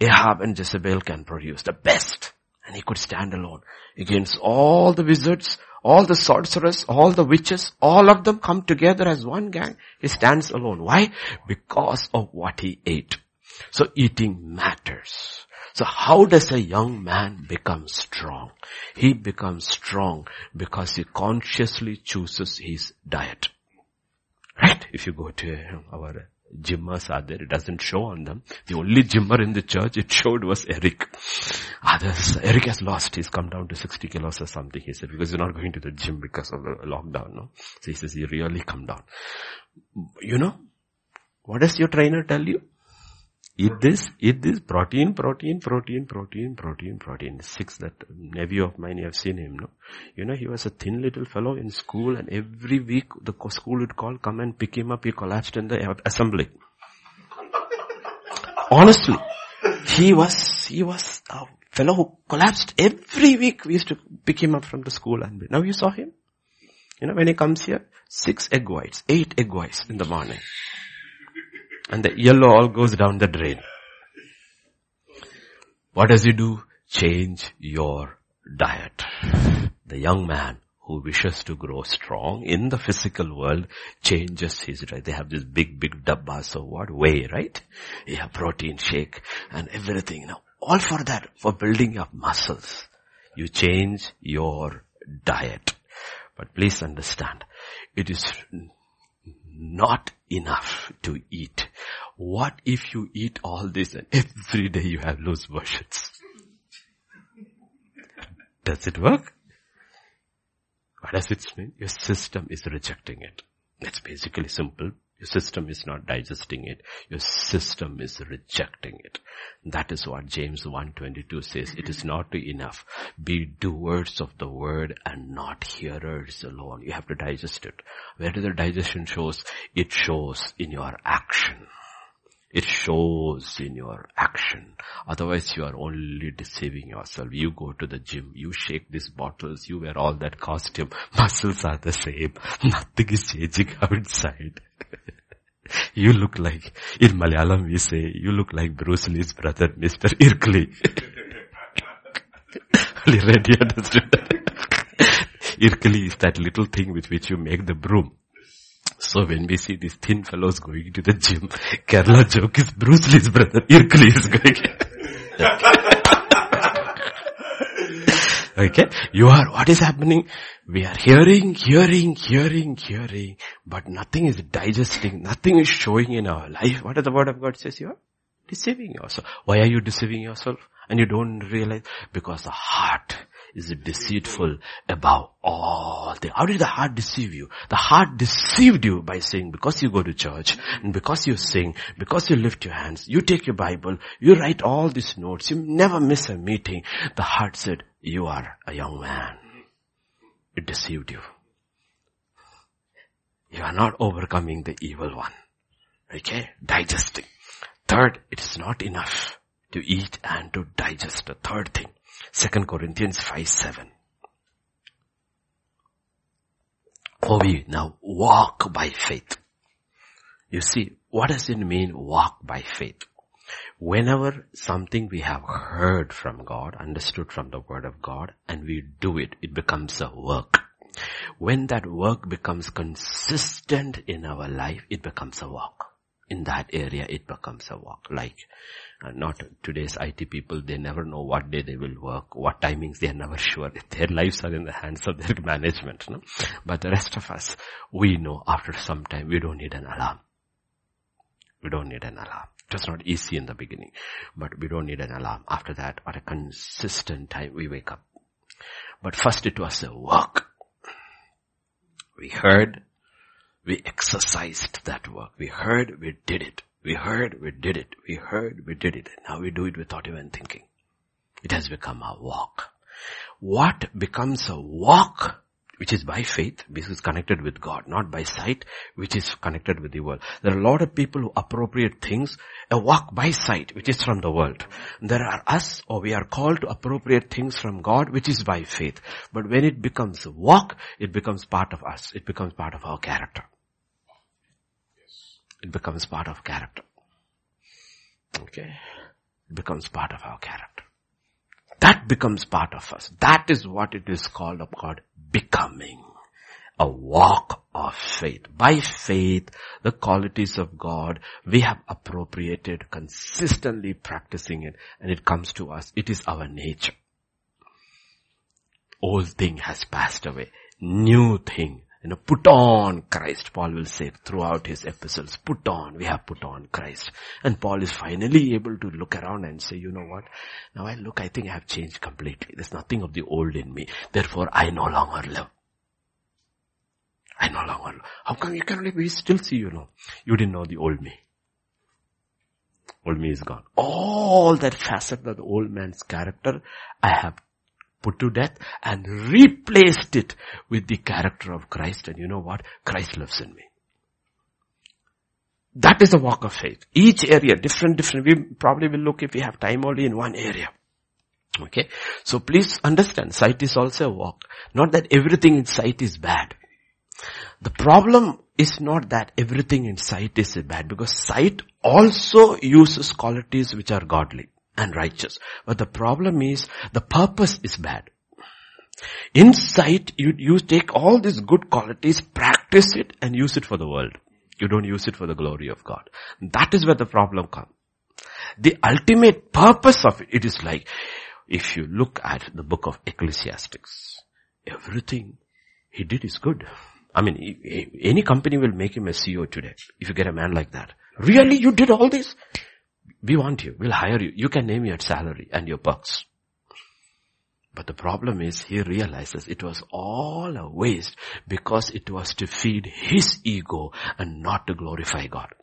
Ahab and Jezebel can produce. The best. And he could stand alone against all the wizards, all the sorcerers, all the witches, all of them come together as one gang. He stands alone. Why? Because of what he ate. So eating matters. So how does a young man become strong? He becomes strong because he consciously chooses his diet. Right? If you go to uh, our gymmers are there. It doesn't show on them. The only gymmer in the church it showed was Eric. Others, Eric has lost. He's come down to 60 kilos or something, he said, because he's not going to the gym because of the lockdown, no? So he says he really come down. You know, what does your trainer tell you? Eat this, eat this, protein, protein, protein, protein, protein, protein. Six, that nephew of mine, you have seen him, no? You know, he was a thin little fellow in school and every week the school would call, come and pick him up, he collapsed in the assembly. Honestly, he was, he was a fellow who collapsed every week. We used to pick him up from the school and now you saw him. You know, when he comes here, six egg whites, eight egg whites in the morning. And the yellow all goes down the drain. What does he do? Change your diet. The young man who wishes to grow strong in the physical world changes his diet. They have this big, big dabbas of what? Whey, right? Yeah, protein shake and everything. Now, all for that, for building up muscles. You change your diet. But please understand, it is not enough to eat. What if you eat all this and every day you have loose motions? Does it work? What does it mean? Your system is rejecting it. It's basically simple. Your system is not digesting it. Your system is rejecting it. That is what James 1.22 says. It is not enough. Be doers of the word and not hearers alone. You have to digest it. Where does the digestion shows? It shows in your action. It shows in your action. Otherwise you are only deceiving yourself. You go to the gym, you shake these bottles, you wear all that costume. Muscles are the same. Nothing is changing outside. you look like, in Malayalam we say, you look like Bruce Lee's brother, Mr. Understood. Irkli is that little thing with which you make the broom. So when we see these thin fellows going to the gym, Kerala joke is Bruce Lee's brother, Irkli is going. Okay? You are, what is happening? We are hearing, hearing, hearing, hearing, but nothing is digesting, nothing is showing in our life. What does the word of God says? You are deceiving yourself. Why are you deceiving yourself? And you don't realize, because the heart is deceitful above all things. How did the heart deceive you? The heart deceived you by saying, because you go to church, and because you sing, because you lift your hands, you take your Bible, you write all these notes, you never miss a meeting. The heart said, you are a young man. It deceived you. You are not overcoming the evil one. Okay? Digesting. Third, it is not enough to eat and to digest. The third thing. Second Corinthians 5 7. For we now walk by faith. You see, what does it mean walk by faith? Whenever something we have heard from God, understood from the word of God, and we do it, it becomes a work. When that work becomes consistent in our life, it becomes a walk. In that area, it becomes a walk. Like, uh, not today's IT people, they never know what day they will work, what timings, they are never sure. Their lives are in the hands of their management. No? But the rest of us, we know after some time, we don't need an alarm. We don't need an alarm. It was not easy in the beginning, but we don't need an alarm. After that, at a consistent time, we wake up. But first it was a work. We heard, we exercised that work. We heard, we did it. We heard, we did it. We heard, we did it. Now we do it without even thinking. It has become a walk. What becomes a walk, which is by faith, which is connected with God, not by sight, which is connected with the world. There are a lot of people who appropriate things, a walk by sight, which is from the world. There are us, or we are called to appropriate things from God, which is by faith. But when it becomes a walk, it becomes part of us. It becomes part of our character. It becomes part of character. Okay? It becomes part of our character. That becomes part of us. That is what it is called of God, becoming. A walk of faith. By faith, the qualities of God, we have appropriated, consistently practicing it, and it comes to us. It is our nature. Old thing has passed away. New thing you know, put on Christ, Paul will say throughout his epistles, put on, we have put on Christ. And Paul is finally able to look around and say, you know what? Now I look, I think I have changed completely. There's nothing of the old in me. Therefore I no longer live. I no longer live. How come you can live? We still see you know. You didn't know the old me. Old me is gone. All that facet of the old man's character, I have put to death and replaced it with the character of Christ. And you know what? Christ lives in me. That is the walk of faith. Each area, different, different. We probably will look if we have time only in one area. Okay. So please understand, sight is also a walk. Not that everything in sight is bad. The problem is not that everything in sight is bad because sight also uses qualities which are godly and righteous. But the problem is the purpose is bad. In sight, you, you take all these good qualities, practice it and use it for the world. You don't use it for the glory of God. That is where the problem comes. The ultimate purpose of it, it is like, if you look at the book of Ecclesiastics, everything he did is good. I mean, any company will make him a CEO today, if you get a man like that. Really, you did all this? We want you. We'll hire you. You can name your salary and your perks. But the problem is he realizes it was all a waste because it was to feed his ego and not to glorify God.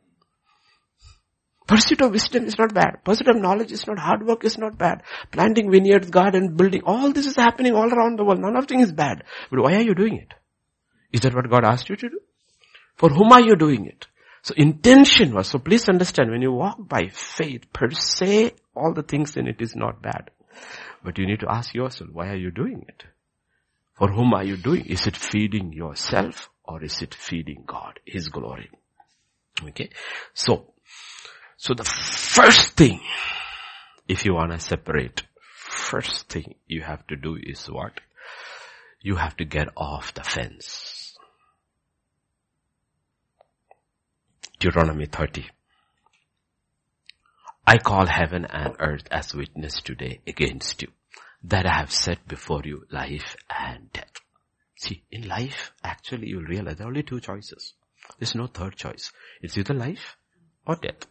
Pursuit of wisdom is not bad. Pursuit of knowledge is not, hard work is not bad. Planting vineyards, garden, building, all this is happening all around the world. None of thing is bad. But why are you doing it? Is that what God asked you to do? For whom are you doing it? So intention was, so please understand, when you walk by faith, per se, all the things in it is not bad. But you need to ask yourself, why are you doing it? For whom are you doing? Is it feeding yourself or is it feeding God, His glory? Okay. So, so the first thing, if you want to separate, first thing you have to do is what? You have to get off the fence. Deuteronomy 30. I call heaven and earth as witness today against you that I have set before you life and death. See, in life, actually you'll realize there are only two choices. There's no third choice. It's either life or death.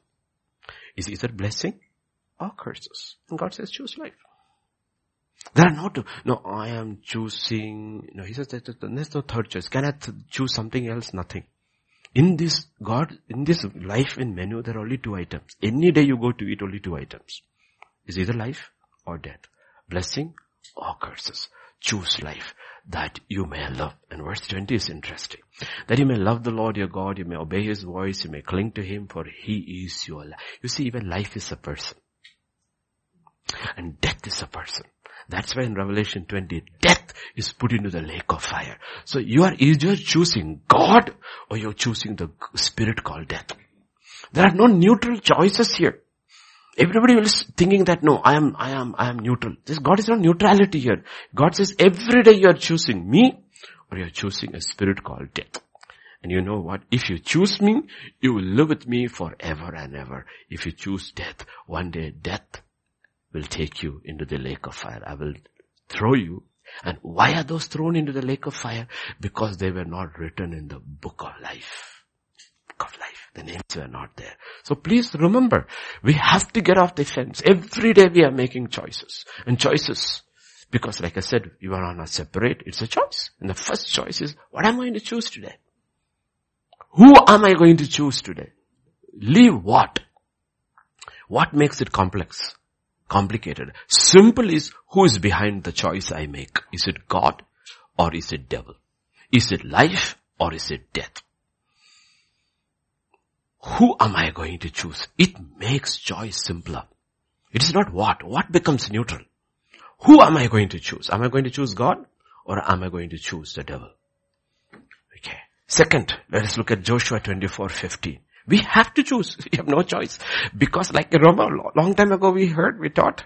It's either blessing or curses. And God says choose life. There are no two. No, I am choosing, no, he says there's no third choice. Can I choose something else? Nothing. In this God, in this life in menu, there are only two items. Any day you go to eat, only two items. Is either life or death. Blessing or curses. Choose life that you may love. And verse 20 is interesting. That you may love the Lord your God, you may obey his voice, you may cling to him for he is your life. You see, even life is a person. And death is a person. That's why in Revelation 20, death is put into the lake of fire. So you are either choosing God or you're choosing the spirit called death. There are no neutral choices here. Everybody is thinking that no, I am, I am, I am neutral. This God is not neutrality here. God says every day you are choosing me or you are choosing a spirit called death. And you know what? If you choose me, you will live with me forever and ever. If you choose death, one day death will take you into the lake of fire. I will throw you. And why are those thrown into the lake of fire? Because they were not written in the book of life. Book of life. The names were not there. So please remember, we have to get off the fence. Every day we are making choices. And choices, because like I said, you are not separate, it's a choice. And the first choice is, what am I going to choose today? Who am I going to choose today? Leave what? What makes it complex? Complicated. Simple is who is behind the choice I make. Is it God or is it devil? Is it life or is it death? Who am I going to choose? It makes choice simpler. It is not what. What becomes neutral? Who am I going to choose? Am I going to choose God or am I going to choose the devil? Okay. Second, let us look at Joshua 24, 15. We have to choose. We have no choice. Because like remember, long time ago we heard, we taught,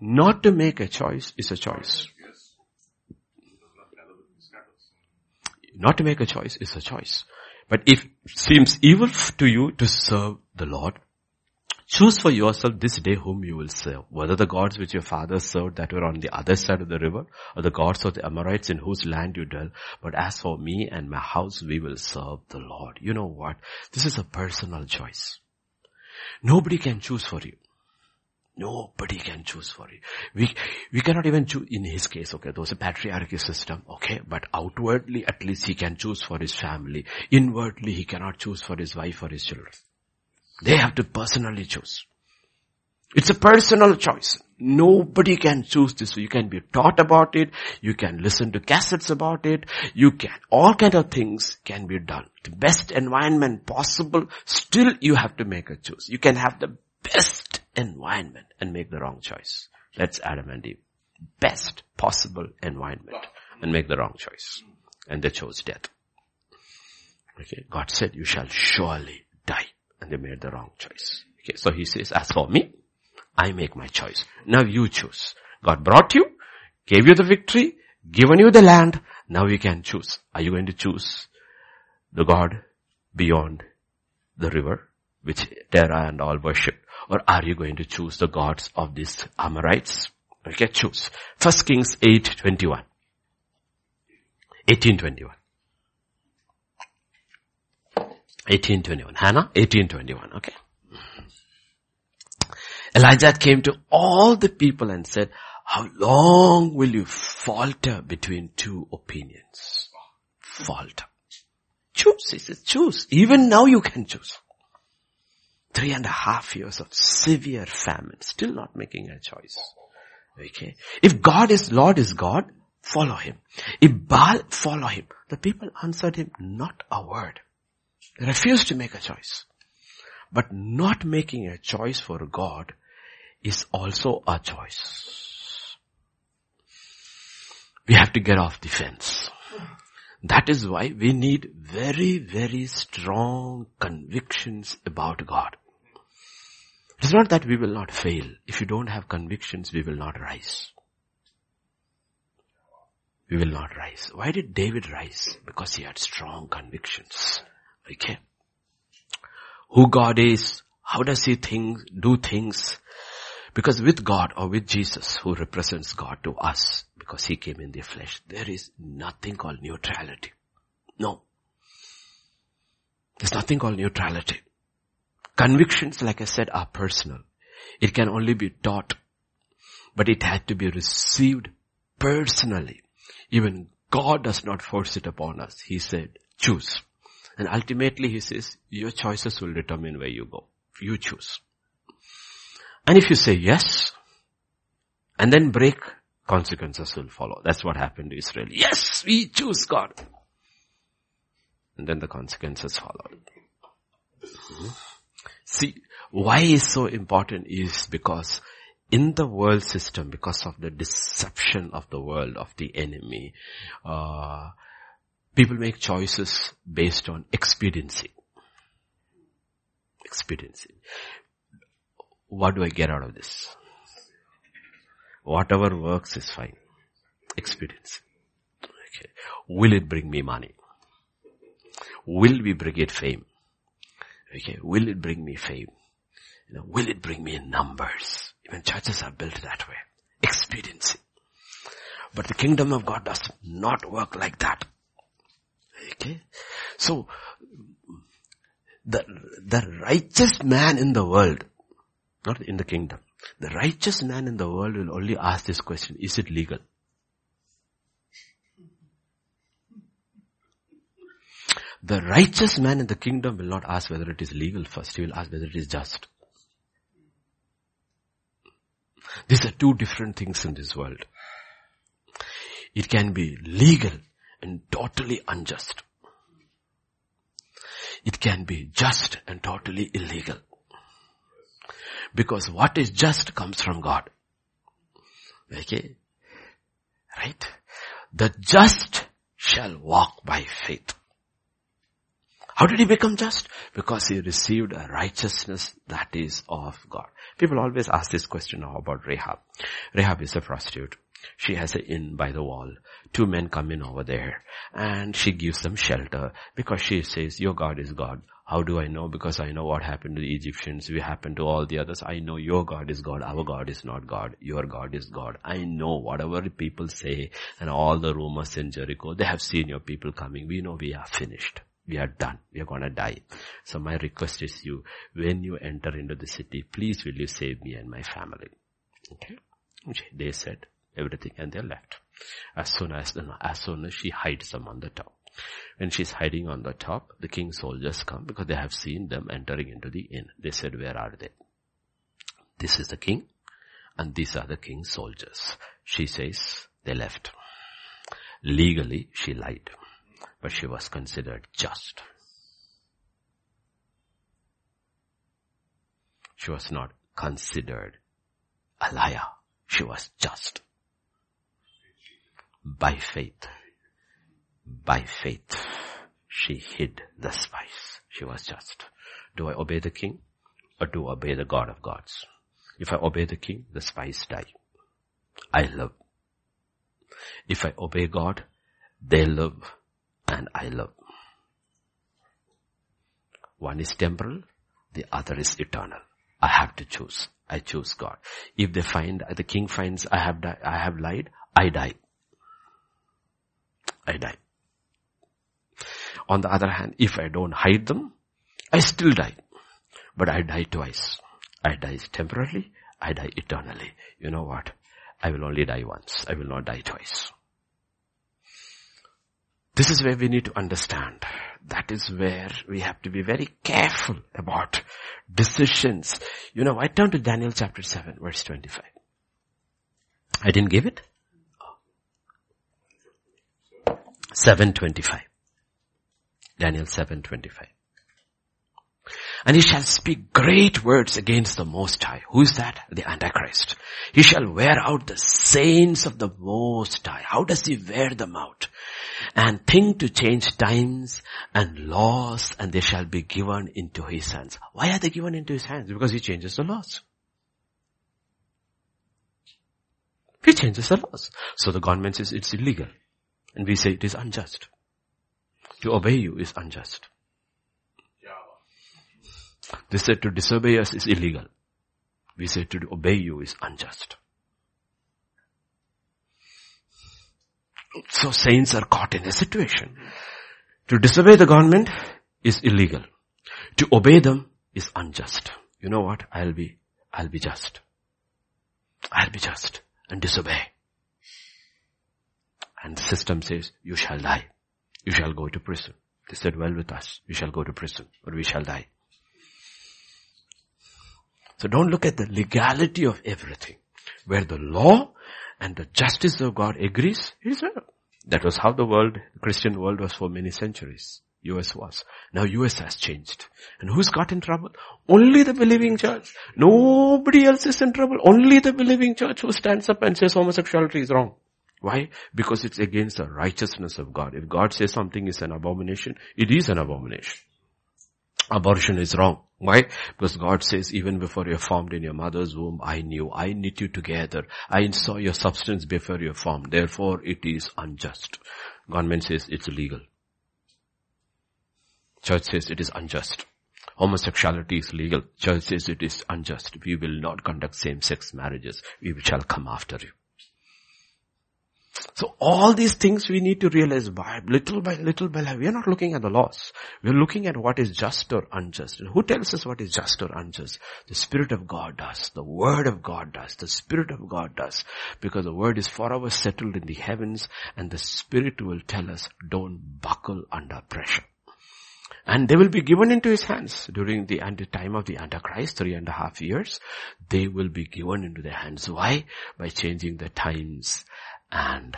not to make a choice is a choice. Not to make a choice is a choice. But if seems evil to you to serve the Lord, Choose for yourself this day whom you will serve, whether the gods which your fathers served that were on the other side of the river, or the gods of the Amorites in whose land you dwell. But as for me and my house, we will serve the Lord. You know what? This is a personal choice. Nobody can choose for you. Nobody can choose for you. We, we cannot even choose, in his case, okay, there was a patriarchy system, okay, but outwardly at least he can choose for his family. Inwardly he cannot choose for his wife or his children. They have to personally choose. It's a personal choice. Nobody can choose this. You can be taught about it. You can listen to cassettes about it. You can, all kind of things can be done. The best environment possible. Still you have to make a choice. You can have the best environment and make the wrong choice. That's Adam and Eve. Best possible environment and make the wrong choice. And they chose death. Okay. God said you shall surely die. And they made the wrong choice. Okay. So he says, as for me, I make my choice. Now you choose. God brought you, gave you the victory, given you the land. Now you can choose. Are you going to choose the God beyond the river, which Terah and all worship? Or are you going to choose the gods of these Amorites? Okay, choose. First Kings 8, 21. 1821. 1821. Hannah, 1821. Okay. Elijah came to all the people and said, how long will you falter between two opinions? Falter. Choose, he says, choose. Even now you can choose. Three and a half years of severe famine, still not making a choice. Okay. If God is, Lord is God, follow him. If Baal, follow him. The people answered him not a word. They refused to make a choice. But not making a choice for God is also a choice. We have to get off the fence. That is why we need very, very strong convictions about God. It's not that we will not fail. If you don't have convictions, we will not rise. We will not rise. Why did David rise? Because he had strong convictions. Who God is, how does he think, do things, because with God or with Jesus who represents God to us, because he came in the flesh, there is nothing called neutrality. No. There's nothing called neutrality. Convictions, like I said, are personal. It can only be taught, but it had to be received personally. Even God does not force it upon us. He said, choose. And ultimately he says, your choices will determine where you go. You choose. And if you say yes, and then break, consequences will follow. That's what happened to Israel. Yes, we choose God. And then the consequences followed. See, why is so important is because in the world system, because of the deception of the world, of the enemy, uh, people make choices based on expediency. Expediency what do I get out of this? Whatever works is fine. Experience. Okay. Will it bring me money? Will we bring it fame? Okay. Will it bring me fame? You know, will it bring me numbers? Even churches are built that way. Expediency. But the kingdom of God does not work like that. Okay. So, the, the righteous man in the world not in the kingdom. The righteous man in the world will only ask this question, is it legal? The righteous man in the kingdom will not ask whether it is legal first, he will ask whether it is just. These are two different things in this world. It can be legal and totally unjust. It can be just and totally illegal. Because what is just comes from God. Okay? Right? The just shall walk by faith. How did he become just? Because he received a righteousness that is of God. People always ask this question now about Rahab. Rahab is a prostitute. She has an inn by the wall. Two men come in over there and she gives them shelter because she says, your God is God. How do I know? Because I know what happened to the Egyptians. We happened to all the others. I know your God is God. Our God is not God. Your God is God. I know whatever people say and all the rumors in Jericho, they have seen your people coming. We know we are finished. We are done. We are gonna die. So my request is you, when you enter into the city, please will you save me and my family. Okay? They said everything and they left. As soon as, as soon as she hides them on the top. When she's hiding on the top, the king's soldiers come because they have seen them entering into the inn. They said, where are they? this is the king and these are the king's soldiers. She says they left. Legally she lied, but she was considered just. She was not considered a liar. She was just. By faith. By faith. She hid the spice. She was just. Do I obey the king or do I obey the God of gods? If I obey the king, the spies die. I live. If I obey God, they live and I live. One is temporal, the other is eternal. I have to choose. I choose God. If they find, the king finds I have, di- I have lied, I die. I die. On the other hand, if I don't hide them, I still die. But I die twice. I die temporarily, I die eternally. You know what? I will only die once. I will not die twice. This is where we need to understand. That is where we have to be very careful about decisions. You know, I turn to Daniel chapter 7 verse 25. I didn't give it? 725. Daniel 725. And he shall speak great words against the Most High. Who is that? The Antichrist. He shall wear out the saints of the Most High. How does he wear them out? And think to change times and laws and they shall be given into his hands. Why are they given into his hands? Because he changes the laws. He changes the laws. So the government says it's illegal. And we say it is unjust. To obey you is unjust. They said to disobey us is illegal. We say to obey you is unjust. So saints are caught in a situation. To disobey the government is illegal. To obey them is unjust. You know what? I'll be, I'll be just. I'll be just and disobey. And the system says, you shall die. You shall go to prison. They said, well with us. You shall go to prison, or we shall die. So don't look at the legality of everything. Where the law and the justice of God agrees, it is well. That was how the world, the Christian world was for many centuries. US was. Now US has changed. And who's got in trouble? Only the believing church. Nobody else is in trouble. Only the believing church who stands up and says homosexuality is wrong. Why? Because it's against the righteousness of God. If God says something is an abomination, it is an abomination. Abortion is wrong. Why? Because God says, even before you're formed in your mother's womb, I knew, I knit you together. I saw your substance before you're formed. Therefore, it is unjust. Government says it's illegal. Church says it is unjust. Homosexuality is legal. Church says it is unjust. We will not conduct same-sex marriages. We shall come after you. So all these things we need to realize by little by little by little. We are not looking at the laws. We are looking at what is just or unjust. And who tells us what is just or unjust? The Spirit of God does. The Word of God does. The Spirit of God does. Because the Word is forever settled in the heavens and the Spirit will tell us don't buckle under pressure. And they will be given into his hands during the time of the Antichrist, three and a half years. They will be given into their hands. Why? By changing the times and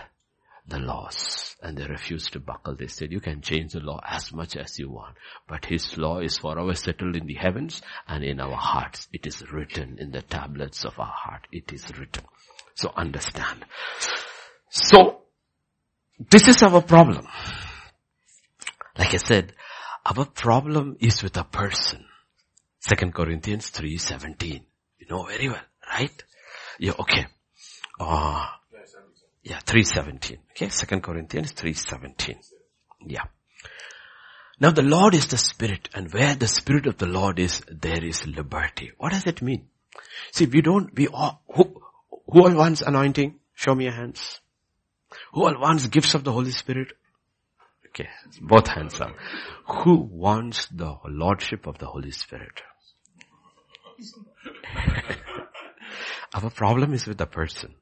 the laws. And they refused to buckle. They said, you can change the law as much as you want. But his law is forever settled in the heavens and in our hearts. It is written in the tablets of our heart. It is written. So understand. So, this is our problem. Like I said, our problem is with a person. Second Corinthians 3.17. You know very well, right? Yeah, okay. Uh, yeah, 317. Okay, Second Corinthians 317. Yeah. Now the Lord is the Spirit and where the Spirit of the Lord is, there is liberty. What does it mean? See, we don't, we all, who, who all wants anointing? Show me your hands. Who all wants gifts of the Holy Spirit? Okay, both hands up. Who wants the Lordship of the Holy Spirit? Our problem is with the person.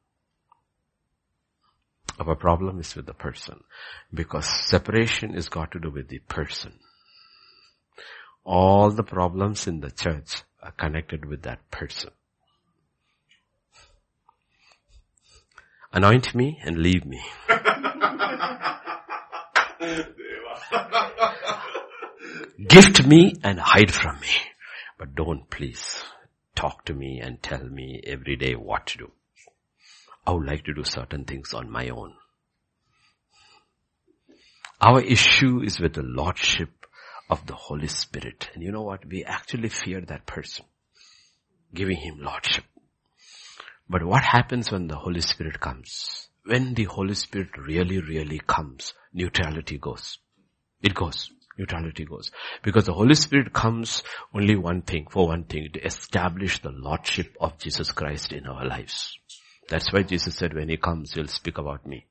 Our problem is with the person. Because separation is got to do with the person. All the problems in the church are connected with that person. Anoint me and leave me. Gift me and hide from me. But don't please talk to me and tell me every day what to do. I would like to do certain things on my own. Our issue is with the Lordship of the Holy Spirit. And you know what? We actually fear that person. Giving him Lordship. But what happens when the Holy Spirit comes? When the Holy Spirit really, really comes, neutrality goes. It goes. Neutrality goes. Because the Holy Spirit comes only one thing, for one thing, to establish the Lordship of Jesus Christ in our lives. That's why Jesus said when He comes, He'll speak about me.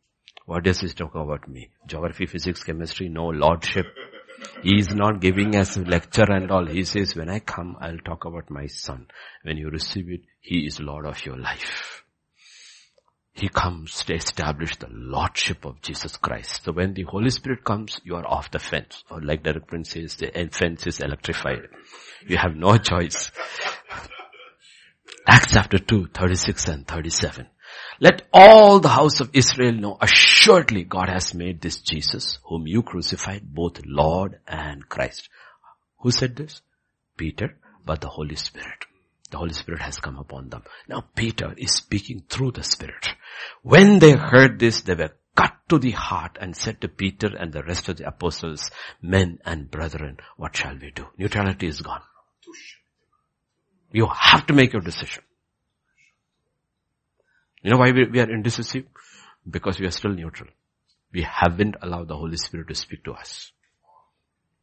What does He talk about me? Geography, physics, chemistry, no Lordship. He is not giving us lecture and all. He says, when I come, I'll talk about my son. When you receive it, He is Lord of your life. He comes to establish the Lordship of Jesus Christ. So when the Holy Spirit comes, you are off the fence. Or like Derek Prince says, the fence is electrified. You have no choice. Acts chapter 2, 36 and 37. Let all the house of Israel know assuredly God has made this Jesus whom you crucified both Lord and Christ. Who said this? Peter, but the Holy Spirit. The Holy Spirit has come upon them. Now Peter is speaking through the Spirit. When they heard this, they were cut to the heart and said to Peter and the rest of the apostles, men and brethren, what shall we do? Neutrality is gone. You have to make your decision. You know why we, we are indecisive? Because we are still neutral. We haven't allowed the Holy Spirit to speak to us.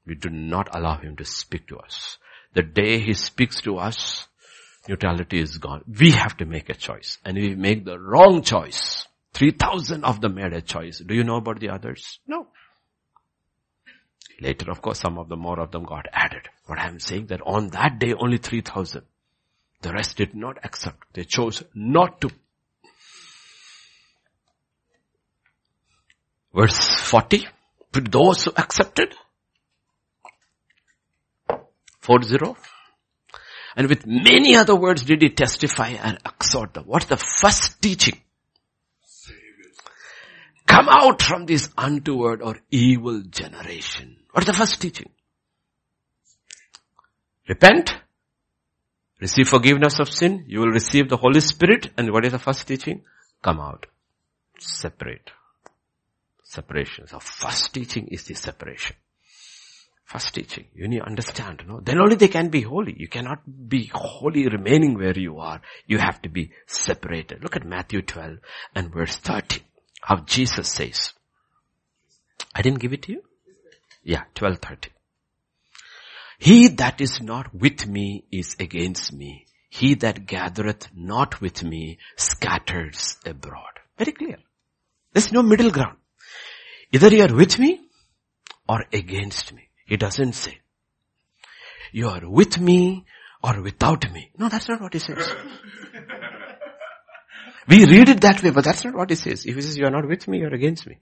We do not allow Him to speak to us. The day He speaks to us, neutrality is gone. We have to make a choice. And we make the wrong choice. 3000 of them made a choice. Do you know about the others? No. Later, of course, some of them, more of them got added. But I'm saying that on that day, only 3000. The rest did not accept. They chose not to. Verse 40. To those who accepted. 40. And with many other words did he testify and exhort them. What's the first teaching? Come out from this untoward or evil generation. What's the first teaching? Repent. Receive forgiveness of sin. You will receive the Holy Spirit. And what is the first teaching? Come out. Separate. Separation. So first teaching is the separation. First teaching. You need to understand, no? Then only they can be holy. You cannot be holy remaining where you are. You have to be separated. Look at Matthew 12 and verse 30. How Jesus says. I didn't give it to you? Yeah, 1230. He that is not with me is against me. He that gathereth not with me scatters abroad. Very clear. There's no middle ground. Either you are with me or against me. He doesn't say. You are with me or without me. No, that's not what he says. we read it that way, but that's not what he says. If he says you are not with me, you are against me.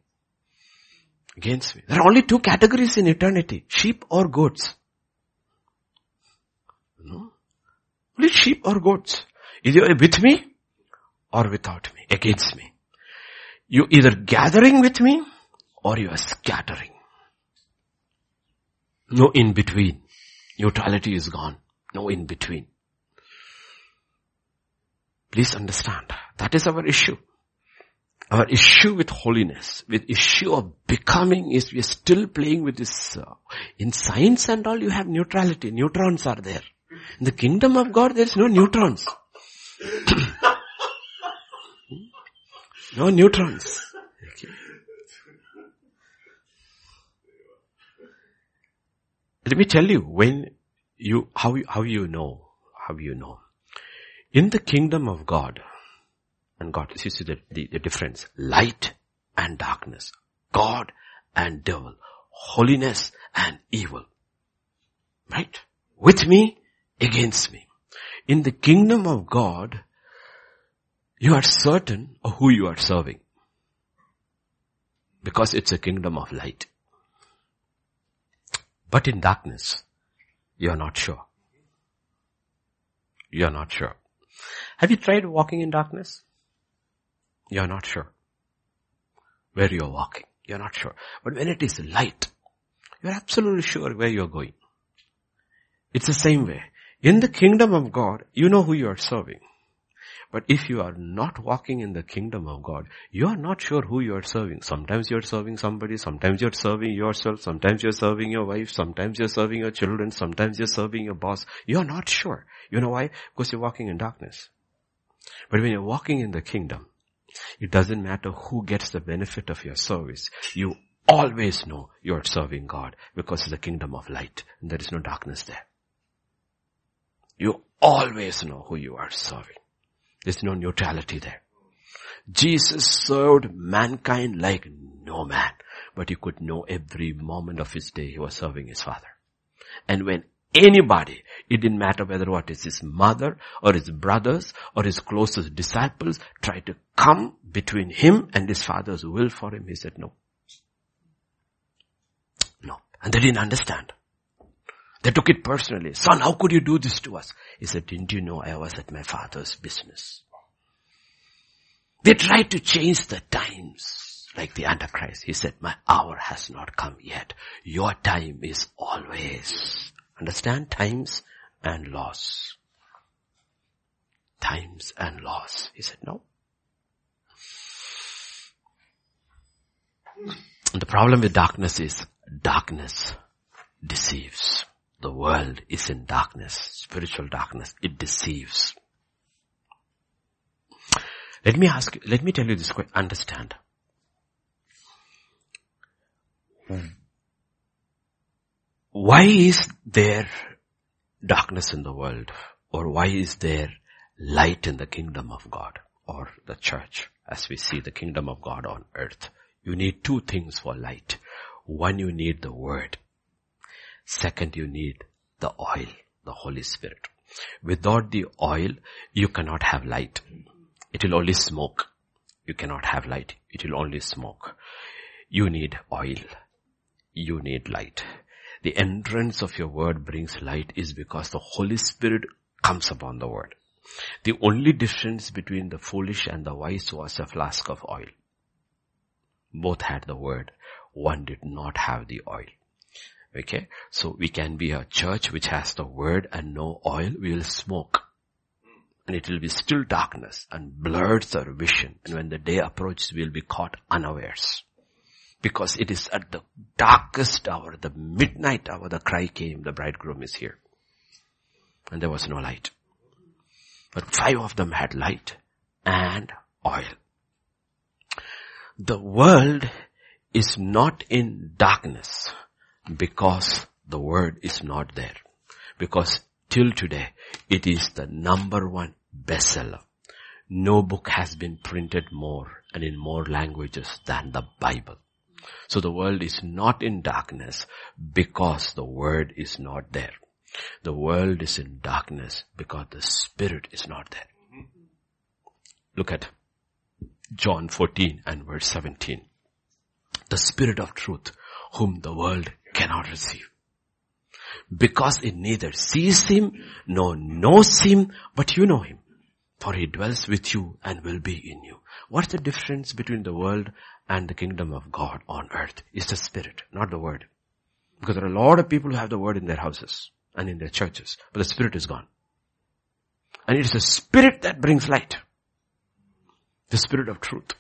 Against me. There are only two categories in eternity. Sheep or goats. No. Only sheep or goats. Either with me or without me. Against me. You either gathering with me or you are scattering. No in between. Neutrality is gone. No in between. Please understand. That is our issue. Our issue with holiness, with issue of becoming is we are still playing with this, uh, in science and all you have neutrality. Neutrons are there. In the kingdom of God there is no neutrons. no neutrons. Okay. Let me tell you when you, how, how you know, how you know. In the kingdom of God, and God, you see the, the, the difference, light and darkness, God and devil, holiness and evil. Right? With me, against me. In the kingdom of God, you are certain of who you are serving. Because it's a kingdom of light. But in darkness, you are not sure. You are not sure. Have you tried walking in darkness? you're not sure where you're walking. You're not sure. But when it is light, you're absolutely sure where you're going. It's the same way. In the kingdom of God, you know who you are serving. But if you are not walking in the kingdom of God, you are not sure who you are serving. Sometimes you are serving somebody, sometimes you are serving yourself, sometimes you are serving your wife, sometimes you are serving your children, sometimes you are serving your boss. You are not sure. You know why? Because you're walking in darkness. But when you're walking in the kingdom, it doesn't matter who gets the benefit of your service. You always know you're serving God because it's the kingdom of light and there is no darkness there. You always know who you are serving. There's no neutrality there. Jesus served mankind like no man, but he could know every moment of his day he was serving his father. And when anybody, it didn't matter whether what is his mother or his brothers or his closest disciples tried to come between him and his father's will for him, he said no. No. And they didn't understand. They took it personally. Son, how could you do this to us? He said, didn't you know I was at my father's business? They tried to change the times like the Antichrist. He said, my hour has not come yet. Your time is always. Understand? Times and laws. Times and laws. He said, no. And the problem with darkness is darkness deceives. The world is in darkness, spiritual darkness. It deceives. Let me ask you, let me tell you this question, understand. Why is there darkness in the world? Or why is there light in the kingdom of God or the church as we see the kingdom of God on earth? You need two things for light. One, you need the word. Second, you need the oil, the Holy Spirit. Without the oil, you cannot have light. It will only smoke. You cannot have light. It will only smoke. You need oil. You need light. The entrance of your word brings light is because the Holy Spirit comes upon the word. The only difference between the foolish and the wise was a flask of oil. Both had the word. One did not have the oil. Okay. So we can be a church which has the word and no oil. We will smoke. And it will be still darkness and blurs our vision. And when the day approaches, we'll be caught unawares. Because it is at the darkest hour, the midnight hour, the cry came, the bridegroom is here. And there was no light. But five of them had light and oil. The world is not in darkness because the word is not there. Because till today, it is the number one bestseller. No book has been printed more and in more languages than the Bible. So the world is not in darkness because the word is not there. The world is in darkness because the spirit is not there. Look at John 14 and verse 17. The spirit of truth whom the world cannot receive. Because it neither sees him nor knows him, but you know him. For he dwells with you and will be in you. What's the difference between the world and the kingdom of God on earth? Is the spirit, not the word. Because there are a lot of people who have the word in their houses and in their churches, but the spirit is gone. And it is the spirit that brings light. The spirit of truth.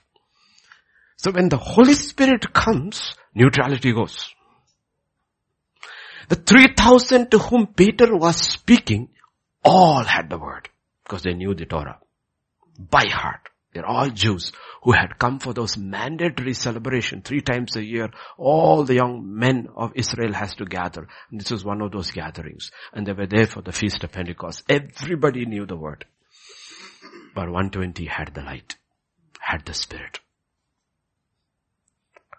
So when the Holy Spirit comes, neutrality goes. The 3000 to whom Peter was speaking all had the word because they knew the Torah by heart. They're all Jews who had come for those mandatory celebration three times a year. All the young men of Israel has to gather. And this was one of those gatherings. And they were there for the feast of Pentecost. Everybody knew the word. But 120 had the light, had the spirit.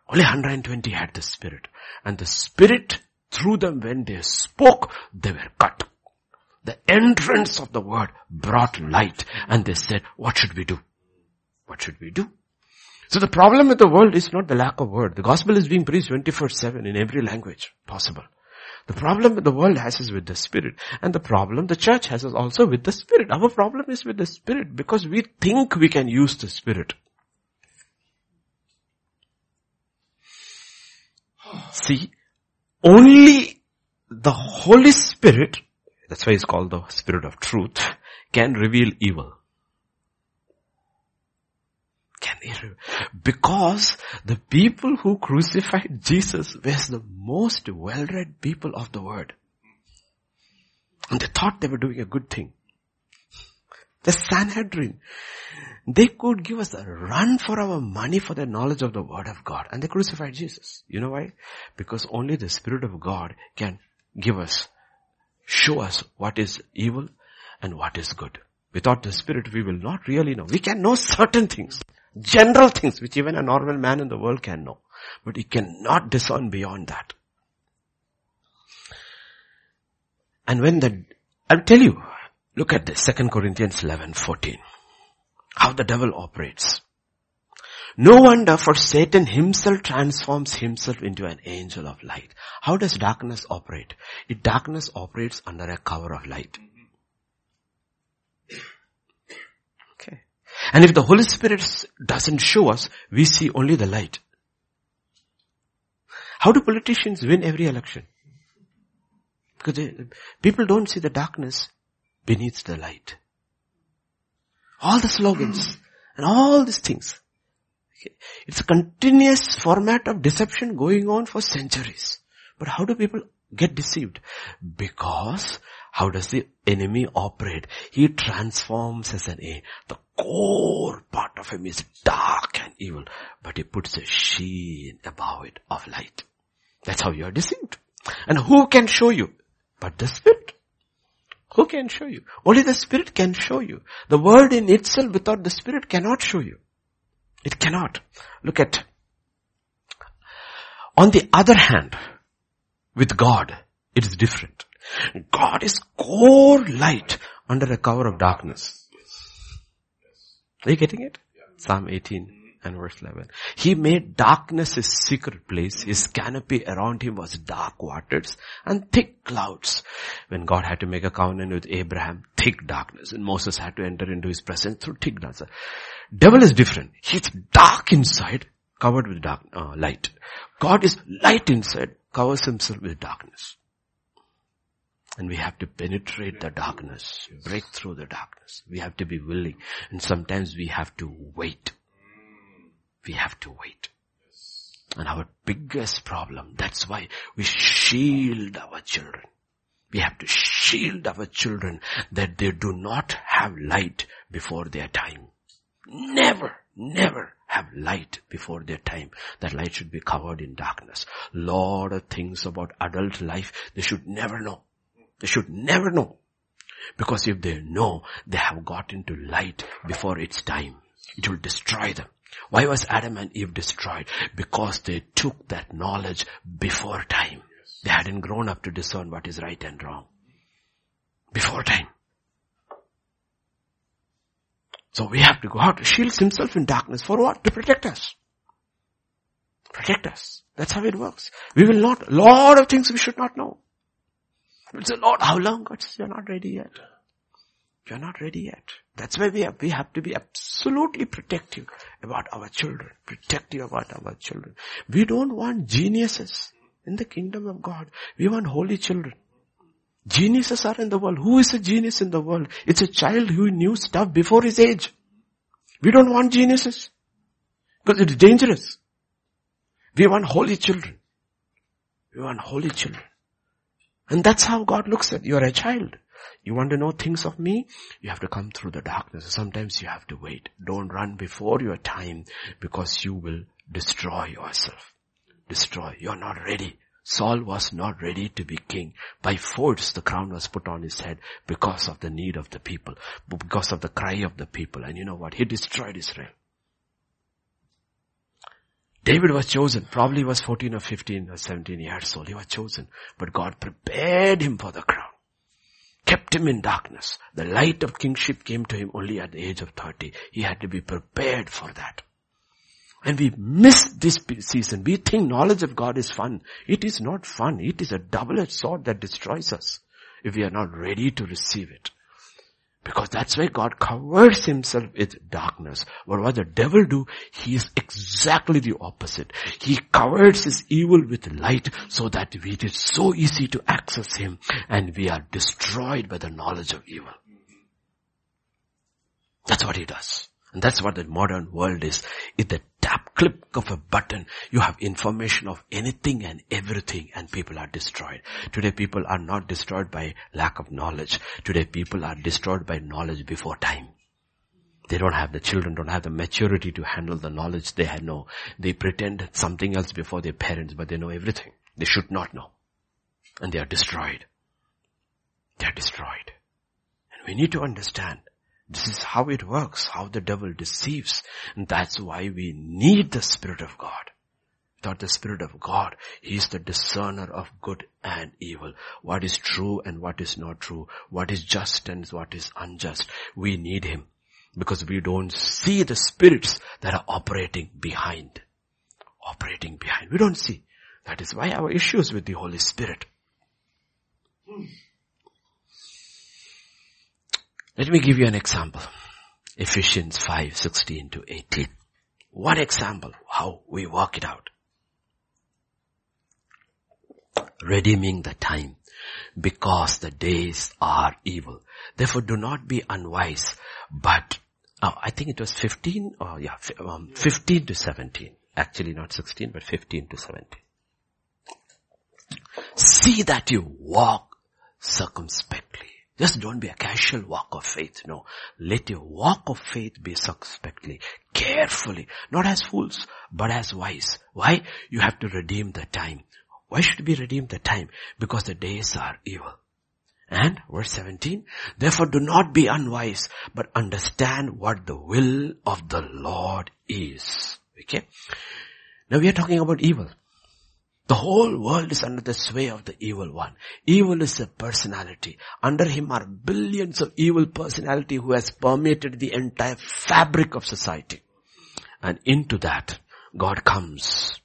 Only 120 had the spirit. And the spirit through them when they spoke, they were cut. The entrance of the word brought light and they said, what should we do? What should we do? So the problem with the world is not the lack of word. The gospel is being preached 24-7 in every language possible. The problem the world has is with the spirit. And the problem the church has is also with the spirit. Our problem is with the spirit because we think we can use the spirit. See, only the Holy Spirit, that's why it's called the Spirit of Truth, can reveal evil. Can he because the people who crucified Jesus were the most well-read people of the word. And they thought they were doing a good thing. The Sanhedrin, they could give us a run for our money for their knowledge of the word of God. And they crucified Jesus. You know why? Because only the Spirit of God can give us, show us what is evil and what is good. Without the Spirit, we will not really know. We can know certain things, general things, which even a normal man in the world can know. But he cannot discern beyond that. And when the, I'll tell you, look at this, 2 Corinthians 11, 14. How the devil operates. No wonder for Satan himself transforms himself into an angel of light. How does darkness operate? It darkness operates under a cover of light. Okay. And if the Holy Spirit doesn't show us, we see only the light. How do politicians win every election? Because they, people don't see the darkness beneath the light. All the slogans and all these things. It's a continuous format of deception going on for centuries. But how do people get deceived? Because how does the enemy operate? He transforms as an A. The core part of him is dark and evil, but he puts a sheen above it of light. That's how you are deceived. And who can show you? But the Spirit. Who can show you? Only the Spirit can show you. The word in itself without the Spirit cannot show you. It cannot. Look at. On the other hand, with God, it is different. God is core light under a cover of darkness. Are you getting it? Psalm 18 and verse 11. He made darkness his secret place. His canopy around him was dark waters and thick clouds. When God had to make a covenant with Abraham, thick darkness. And Moses had to enter into his presence through thick darkness. Devil is different. He's dark inside, covered with dark, uh, light. God is light inside, covers himself with darkness. And we have to penetrate the darkness, break through the darkness. We have to be willing. And sometimes we have to wait. We have to wait. And our biggest problem, that's why we shield our children. We have to shield our children that they do not have light before their time. Never, never have light before their time. That light should be covered in darkness. Lot of things about adult life they should never know. They should never know. Because if they know, they have got into light before its time. It will destroy them. Why was Adam and Eve destroyed? Because they took that knowledge before time. They hadn't grown up to discern what is right and wrong. Before time. So we have to go out. Shields himself in darkness. For what? To protect us. Protect us. That's how it works. We will not, lot of things we should not know. We'll say, Lord, how long? God says, you're not ready yet. You're not ready yet. That's why we have, we have to be absolutely protective about our children. Protective about our children. We don't want geniuses in the kingdom of God. We want holy children. Geniuses are in the world. Who is a genius in the world? It's a child who knew stuff before his age. We don't want geniuses. Because it's dangerous. We want holy children. We want holy children. And that's how God looks at you. You're a child. You want to know things of me? You have to come through the darkness. Sometimes you have to wait. Don't run before your time because you will destroy yourself. Destroy. You're not ready. Saul was not ready to be king. By force the crown was put on his head because of the need of the people, because of the cry of the people. And you know what? He destroyed Israel. David was chosen, probably was 14 or 15 or 17 years old. He was chosen, but God prepared him for the crown kept him in darkness. The light of kingship came to him only at the age of 30. He had to be prepared for that. And we miss this season. We think knowledge of God is fun. It is not fun. It is a double-edged sword that destroys us if we are not ready to receive it. Because that's why God covers himself with darkness. But what the devil do? He is exactly the opposite. He covers his evil with light so that we it is so easy to access him and we are destroyed by the knowledge of evil. That's what he does. And that's what the modern world is. It's the tap click of a button. You have information of anything and everything and people are destroyed. Today people are not destroyed by lack of knowledge. Today people are destroyed by knowledge before time. They don't have, the children don't have the maturity to handle the knowledge they know. They pretend something else before their parents, but they know everything. They should not know. And they are destroyed. They are destroyed. And we need to understand this is how it works, how the devil deceives. And that's why we need the Spirit of God. Without the Spirit of God, He is the discerner of good and evil. What is true and what is not true. What is just and what is unjust. We need Him. Because we don't see the spirits that are operating behind. Operating behind. We don't see. That is why our issues with the Holy Spirit. Hmm. Let me give you an example. Ephesians 5, 16 to 18. One example, how we work it out. Redeeming the time because the days are evil. Therefore do not be unwise, but oh, I think it was 15 or yeah, um, 15 to 17. Actually not 16, but 15 to 17. See that you walk circumspectly just don't be a casual walk of faith. No. Let your walk of faith be suspectly, carefully, not as fools, but as wise. Why? You have to redeem the time. Why should we redeem the time? Because the days are evil. And verse 17, therefore do not be unwise, but understand what the will of the Lord is. Okay? Now we are talking about evil. The whole world is under the sway of the evil one. Evil is a personality. Under him are billions of evil personality who has permeated the entire fabric of society. And into that, God comes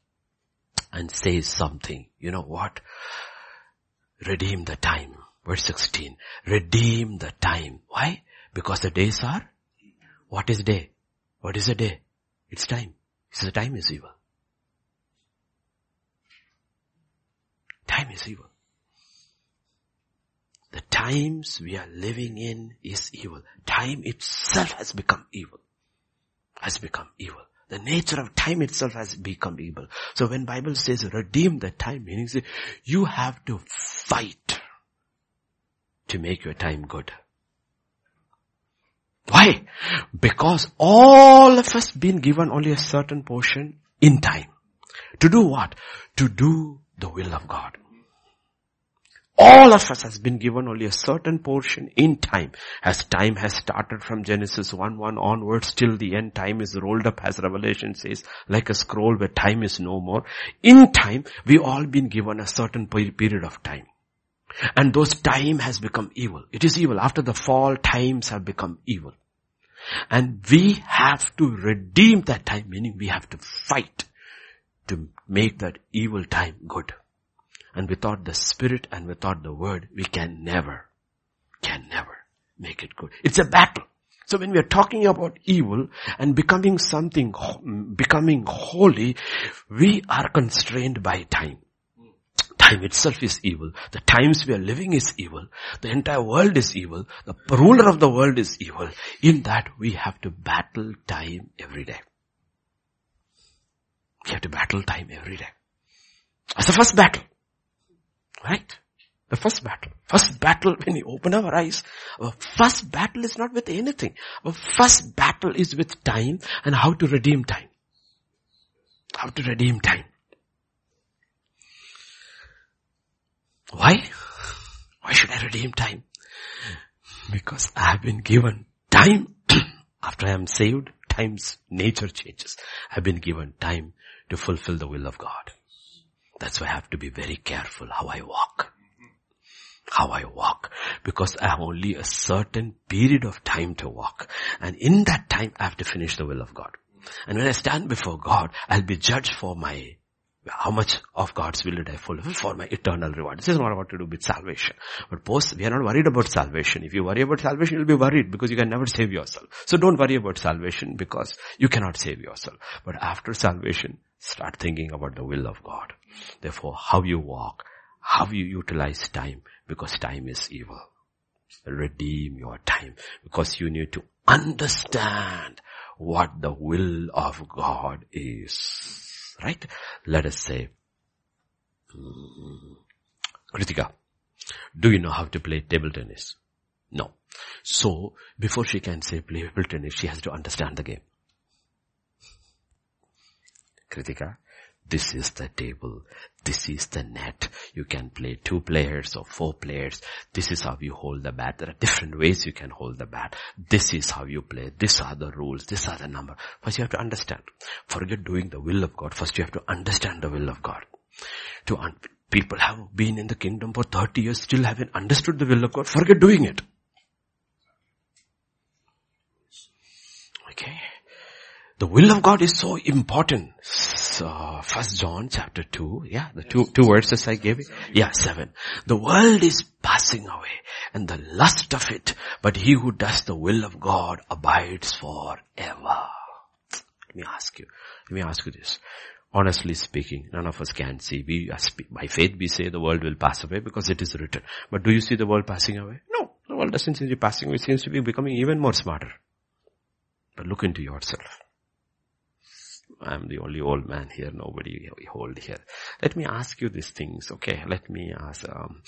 and says something. You know what? Redeem the time. Verse 16. Redeem the time. Why? Because the days are, what is day? What is a day? It's time. So the time is evil. Time is evil. The times we are living in is evil. Time itself has become evil. Has become evil. The nature of time itself has become evil. So when Bible says redeem the time, meaning you have to fight to make your time good. Why? Because all of us been given only a certain portion in time. To do what? To do the will of God. All of us has been given only a certain portion in time. As time has started from Genesis 1-1 onwards till the end, time is rolled up as Revelation says, like a scroll where time is no more. In time, we all been given a certain period of time. And those time has become evil. It is evil. After the fall, times have become evil. And we have to redeem that time, meaning we have to fight to make that evil time good. And without the spirit and without the word, we can never, can never make it good. It's a battle. So when we are talking about evil and becoming something, becoming holy, we are constrained by time. Time itself is evil. The times we are living is evil. The entire world is evil. The ruler of the world is evil. In that we have to battle time every day. We have to battle time every day. That's the first battle. Right? The first battle. First battle when we open our eyes, our first battle is not with anything. Our first battle is with time and how to redeem time. How to redeem time. Why? Why should I redeem time? Because I have been given time after I am saved, time's nature changes. I have been given time to fulfill the will of God. That's why I have to be very careful how I walk. How I walk. Because I have only a certain period of time to walk. And in that time I have to finish the will of God. And when I stand before God, I'll be judged for my how much of God's will did I fulfill for my eternal reward? This is not about to do with salvation. But post, we are not worried about salvation. If you worry about salvation, you'll be worried because you can never save yourself. So don't worry about salvation because you cannot save yourself. But after salvation, start thinking about the will of God. Therefore, how you walk, how you utilize time, because time is evil. Redeem your time because you need to understand what the will of God is. Right? Let us say, mm, Kritika, do you know how to play table tennis? No. So, before she can say play table tennis, she has to understand the game. Kritika, this is the table. This is the net. You can play two players or four players. This is how you hold the bat. There are different ways you can hold the bat. This is how you play. These are the rules. These are the number. First you have to understand. Forget doing the will of God. First you have to understand the will of God. To un- people have been in the kingdom for 30 years, still haven't understood the will of God. Forget doing it. Okay. The will of God is so important. So, uh, First John chapter 2, yeah, the two, two verses I gave you. Yeah, 7. The world is passing away and the lust of it, but he who does the will of God abides forever. Let me ask you, let me ask you this. Honestly speaking, none of us can see. We, by faith we say the world will pass away because it is written. But do you see the world passing away? No, the world doesn't seem to be passing away. It seems to be becoming even more smarter. But look into yourself. I'm the only old man here, nobody old here. Let me ask you these things, okay? Let me ask, um,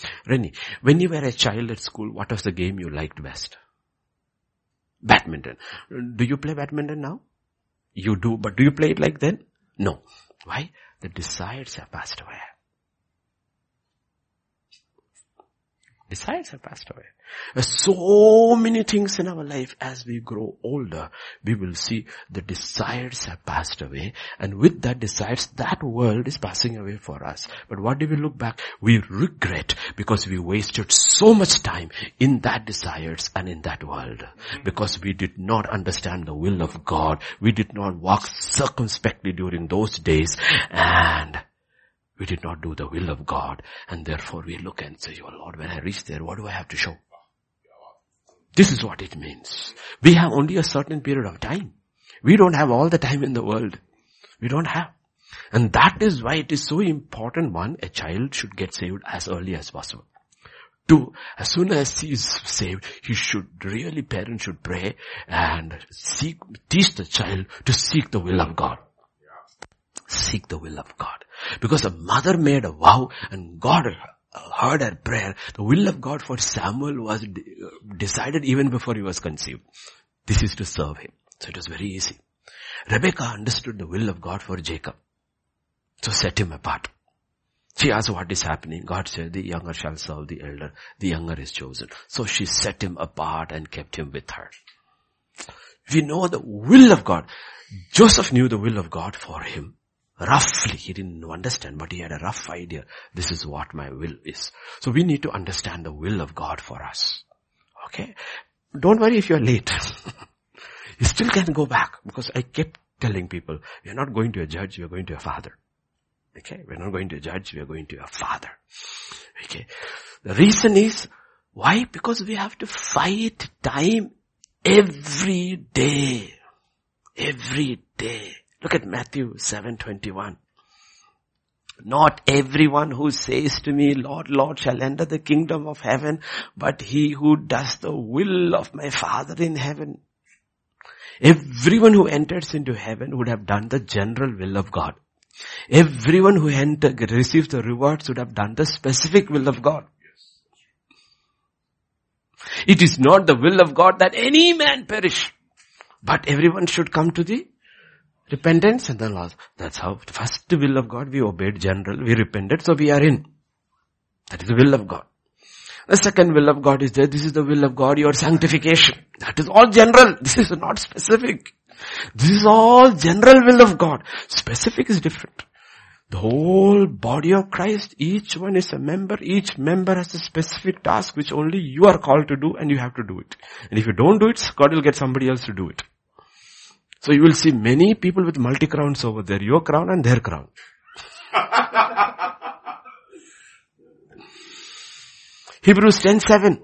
when you were a child at school, what was the game you liked best? Badminton. Do you play badminton now? You do, but do you play it like then? No. Why? The desires have passed away. Desires have passed away. So many things in our life as we grow older, we will see the desires have passed away and with that desires, that world is passing away for us. But what do we look back? We regret because we wasted so much time in that desires and in that world because we did not understand the will of God. We did not walk circumspectly during those days and we did not do the will of God and therefore we look and say, oh Lord, when I reach there, what do I have to show? This is what it means. We have only a certain period of time. We don't have all the time in the world. We don't have. And that is why it is so important one, a child should get saved as early as possible. Two, as soon as he is saved, he should really, parents should pray and seek, teach the child to seek the will of God. Seek the will of God. Because a mother made a vow and God heard her prayer. The will of God for Samuel was de- uh, decided even before he was conceived. This is to serve him. So it was very easy. Rebecca understood the will of God for Jacob. So set him apart. She asked what is happening. God said the younger shall serve the elder. The younger is chosen. So she set him apart and kept him with her. We know the will of God. Joseph knew the will of God for him. Roughly, he didn't understand, but he had a rough idea. This is what my will is. So we need to understand the will of God for us. Okay? Don't worry if you're late. you still can go back because I kept telling people, you're not going to a judge, you're going to a father. Okay? We're not going to a judge, we are going to a father. Okay? The reason is, why? Because we have to fight time every day. Every day. Look at Matthew 7:21. Not everyone who says to me, Lord, Lord, shall enter the kingdom of heaven, but he who does the will of my Father in heaven. Everyone who enters into heaven would have done the general will of God. Everyone who enter, receives the rewards would have done the specific will of God. It is not the will of God that any man perish, but everyone should come to the Repentance and then loss. That's how first the will of God we obeyed general. We repented so we are in. That is the will of God. The second will of God is there. This is the will of God, your sanctification. That is all general. This is not specific. This is all general will of God. Specific is different. The whole body of Christ, each one is a member, each member has a specific task which only you are called to do and you have to do it. And if you don't do it, God will get somebody else to do it. So you will see many people with multi crowns over there, your crown and their crown. Hebrews 10 7.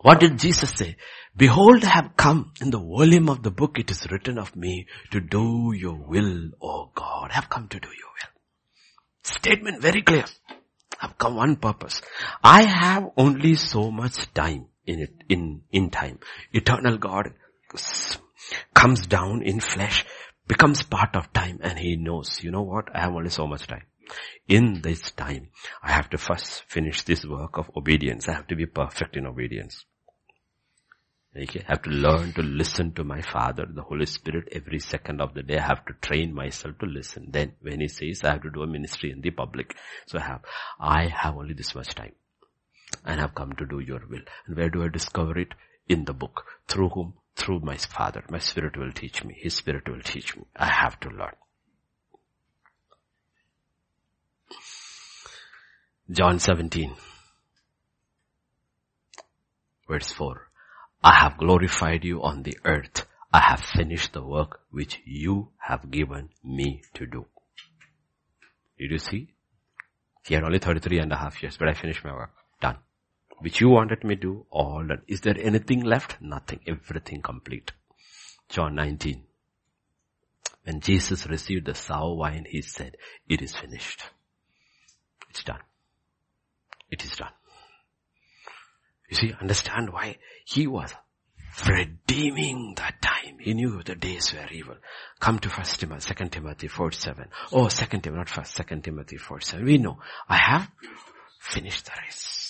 What did Jesus say? Behold, I have come in the volume of the book. It is written of me to do your will, O God. I have come to do your will. Statement very clear. I've come one purpose. I have only so much time in it, in, in time. Eternal God comes down in flesh, becomes part of time and he knows, you know what? I have only so much time. In this time, I have to first finish this work of obedience. I have to be perfect in obedience. Okay, I have to learn to listen to my Father, the Holy Spirit every second of the day. I have to train myself to listen. Then when He says I have to do a ministry in the public, so I have, I have only this much time. And I've come to do your will. And where do I discover it? In the book. Through whom? Through my Father. My Spirit will teach me. His Spirit will teach me. I have to learn. John 17. Verse 4. I have glorified you on the earth. I have finished the work which you have given me to do. Did you see? He had only 33 and a half years, but I finished my work. Done. Which you wanted me to do, all done. Is there anything left? Nothing. Everything complete. John 19. When Jesus received the sour wine, he said, it is finished. It's done. It is done. You see, understand why he was redeeming that time. He knew the days were evil. Come to First Timothy, Second Timothy 4 7. Oh, Second Timothy, not First, Second Timothy 4 7. We know. I have finished the race.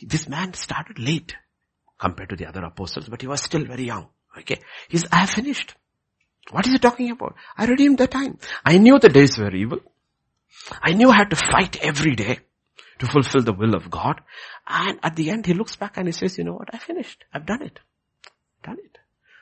This man started late compared to the other apostles, but he was still very young. Okay. He's, I have finished. What is he talking about? I redeemed the time. I knew the days were evil. I knew I had to fight every day to fulfill the will of God. And at the end, he looks back and he says, you know what? I finished. I've done it. Done it.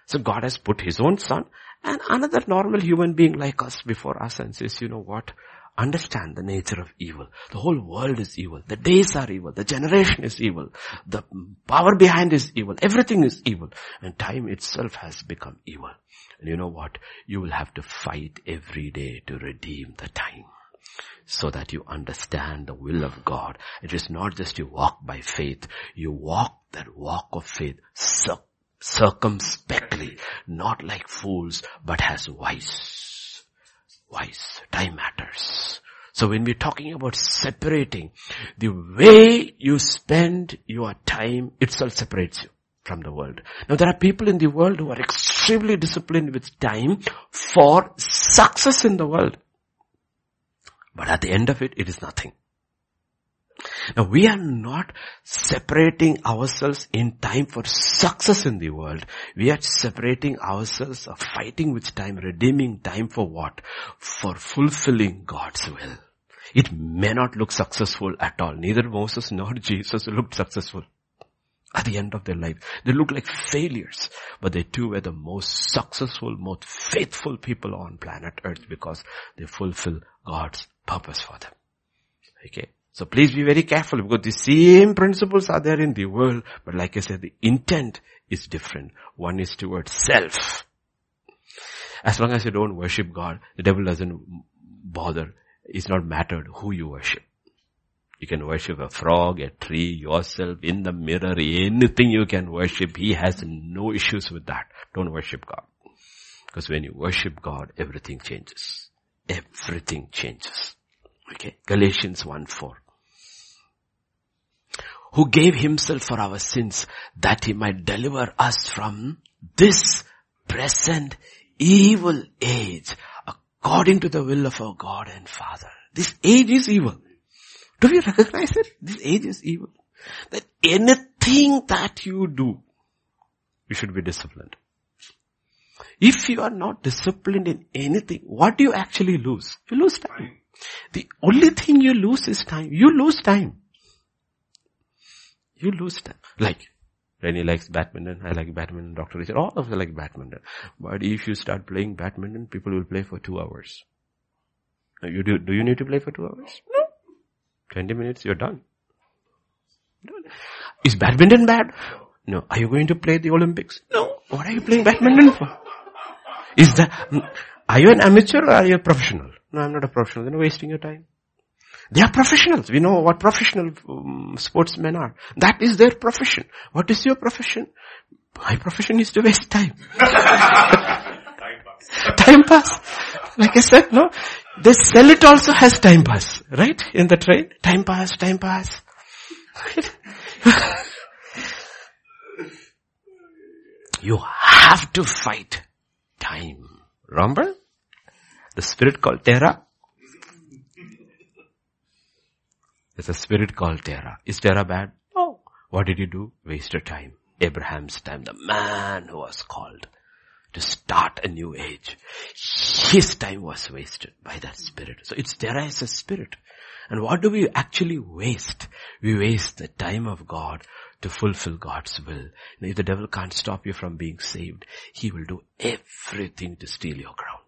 So God has put his own son and another normal human being like us before us and says, you know what? Understand the nature of evil. The whole world is evil. The days are evil. The generation is evil. The power behind is evil. Everything is evil. And time itself has become evil. And you know what? You will have to fight every day to redeem the time so that you understand the will of God. It is not just you walk by faith, you walk that walk of faith circumspectly, not like fools, but as wise. Wise. Time matters. So when we're talking about separating, the way you spend your time itself separates you from the world. Now there are people in the world who are extremely disciplined with time for success in the world. But at the end of it, it is nothing. Now we are not separating ourselves in time for success in the world. We are separating ourselves of fighting with time, redeeming time for what? For fulfilling God's will. It may not look successful at all. Neither Moses nor Jesus looked successful at the end of their life. They look like failures, but they too were the most successful, most faithful people on planet earth because they fulfill God's purpose for them. Okay. So please be very careful because the same principles are there in the world, but like I said, the intent is different. One is towards self. As long as you don't worship God, the devil doesn't bother. It's not mattered who you worship. You can worship a frog, a tree, yourself, in the mirror, anything you can worship. He has no issues with that. Don't worship God. Because when you worship God, everything changes. Everything changes. Okay. Galatians 1 4. Who gave himself for our sins that he might deliver us from this present evil age according to the will of our God and Father. This age is evil. Do we recognize it? This age is evil. That anything that you do, you should be disciplined. If you are not disciplined in anything, what do you actually lose? You lose time. The only thing you lose is time. You lose time. You lose time. Like, Rennie likes badminton, I like badminton, Dr. Richard, all of us like badminton. But if you start playing badminton, people will play for two hours. You do, do you need to play for two hours? No. 20 minutes, you're done. Is badminton bad? No. Are you going to play the Olympics? No. What are you playing badminton for? Is that, are you an amateur or are you a professional? No, I'm not a professional. Then you're wasting your time. They are professionals. We know what professional um, sportsmen are. That is their profession. What is your profession? My profession is to waste time. time pass. time pass. Like I said, no? They sell it also has time pass, right? In the train. Time pass, time pass. you have to fight time. Remember? The spirit called Terah There's a spirit called Terah. Is Terah bad? No. What did he do? Waste Wasted time. Abraham's time. The man who was called to start a new age. His time was wasted by that spirit. So it's Terah as a spirit. And what do we actually waste? We waste the time of God to fulfill God's will. Now, if the devil can't stop you from being saved, he will do everything to steal your crown.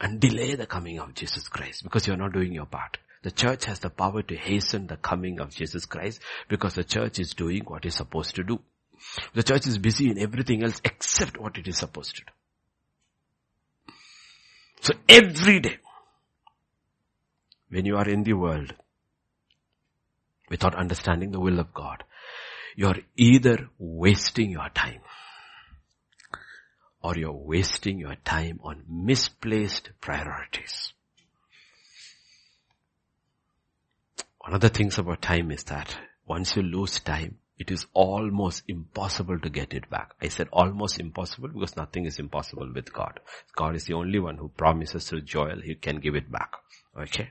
And delay the coming of Jesus Christ because you're not doing your part. The church has the power to hasten the coming of Jesus Christ because the church is doing what it's supposed to do. The church is busy in everything else except what it is supposed to do. So every day, when you are in the world, without understanding the will of God, you are either wasting your time or you're wasting your time on misplaced priorities. One of the things about time is that once you lose time, it is almost impossible to get it back. I said almost impossible because nothing is impossible with God. God is the only one who promises through Joel he can give it back. Okay?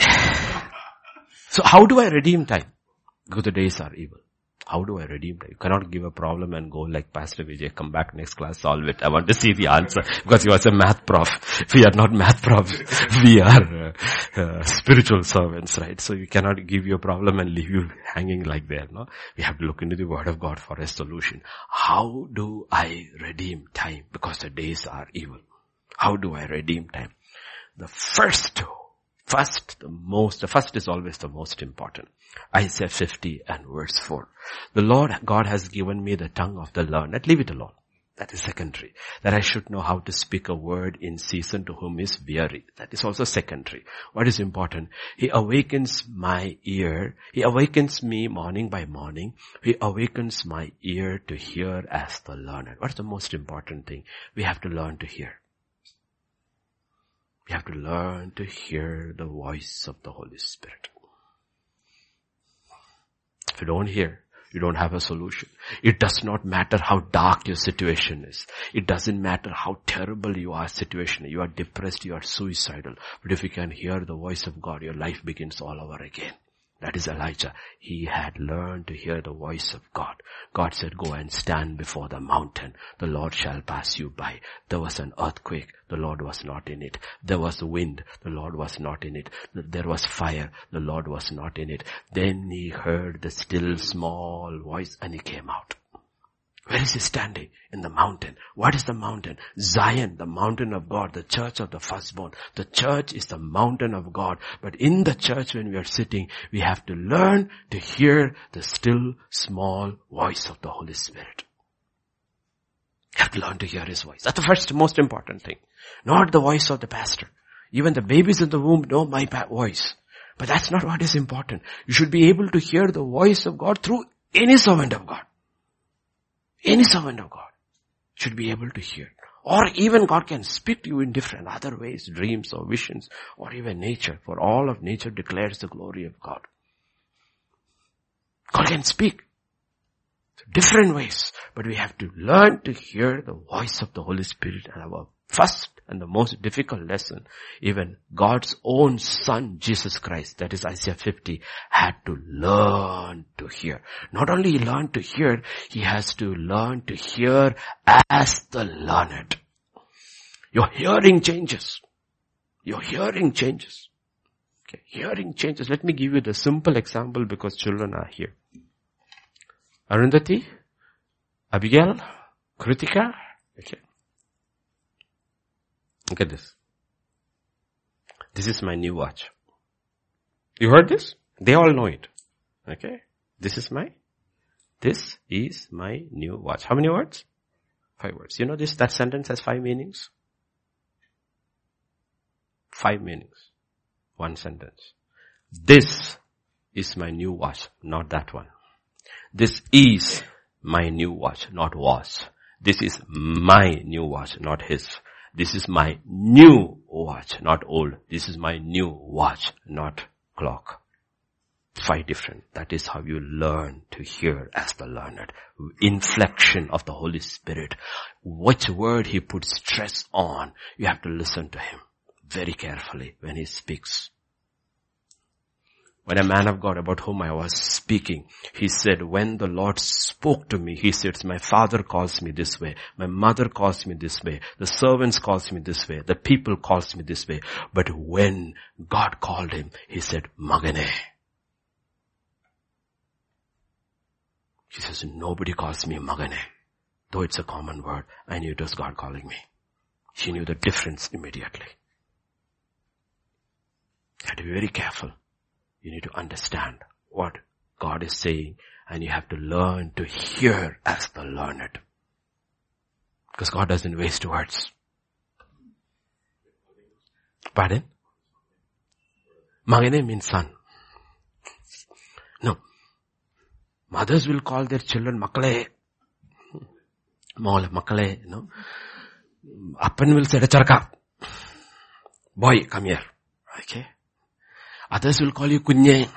so how do I redeem time? Because the days are evil. How do I redeem it? You cannot give a problem and go like Pastor Vijay, come back next class, solve it. I want to see the answer because he was a math prof. We are not math profs. We are uh, uh, spiritual servants, right? So you cannot give you a problem and leave you hanging like that, no? We have to look into the word of God for a solution. How do I redeem time? Because the days are evil. How do I redeem time? The first First, the most, the first is always the most important. Isaiah 50 and verse 4. The Lord God has given me the tongue of the learned. Leave it alone. That is secondary. That I should know how to speak a word in season to whom is weary. That is also secondary. What is important? He awakens my ear. He awakens me morning by morning. He awakens my ear to hear as the learned. What's the most important thing? We have to learn to hear. You have to learn to hear the voice of the Holy Spirit. If you don't hear, you don't have a solution. It does not matter how dark your situation is. It doesn't matter how terrible you are situation. You are depressed, you are suicidal. But if you can hear the voice of God, your life begins all over again. That is Elijah. He had learned to hear the voice of God. God said, go and stand before the mountain. The Lord shall pass you by. There was an earthquake. The Lord was not in it. There was wind. The Lord was not in it. There was fire. The Lord was not in it. Then he heard the still small voice and he came out. Where is he standing? In the mountain. What is the mountain? Zion, the mountain of God, the church of the firstborn. The church is the mountain of God. But in the church when we are sitting, we have to learn to hear the still small voice of the Holy Spirit. You have to learn to hear His voice. That's the first most important thing. Not the voice of the pastor. Even the babies in the womb know my voice. But that's not what is important. You should be able to hear the voice of God through any servant of God. Any servant of God should be able to hear. Or even God can speak to you in different other ways, dreams or visions, or even nature, for all of nature declares the glory of God. God can speak different ways, but we have to learn to hear the voice of the Holy Spirit and our first and the most difficult lesson, even God's own son, Jesus Christ, that is Isaiah 50, had to learn to hear. Not only learn to hear, he has to learn to hear as the learned. Your hearing changes. Your hearing changes. Okay. Hearing changes. Let me give you the simple example because children are here. Arundhati, Abigail, Kritika, okay. Look at this. This is my new watch. You heard this? They all know it. Okay? This is my This is my new watch. How many words? Five words. You know this, that sentence has five meanings? Five meanings. One sentence. This is my new watch, not that one. This is my new watch, not was. This is my new watch, not his. This is my new watch, not old. This is my new watch, not clock. Five different. That is how you learn to hear as the learned. Inflection of the Holy Spirit. Which word He puts stress on, you have to listen to Him very carefully when He speaks. When a man of God about whom I was speaking, he said, when the Lord spoke to me, he said, my father calls me this way, my mother calls me this way, the servants calls me this way, the people calls me this way. But when God called him, he said, Magane. He says, nobody calls me Magane. Though it's a common word, I knew it was God calling me. She knew the difference immediately. had to be very careful. You need to understand what God is saying and you have to learn to hear as the learned. Because God doesn't waste words. Pardon? Magane means son. No. Mothers will call their children makale. Mole, makale, no. Appan will say, charka. Boy, come here. Okay. Others will call you Kunye.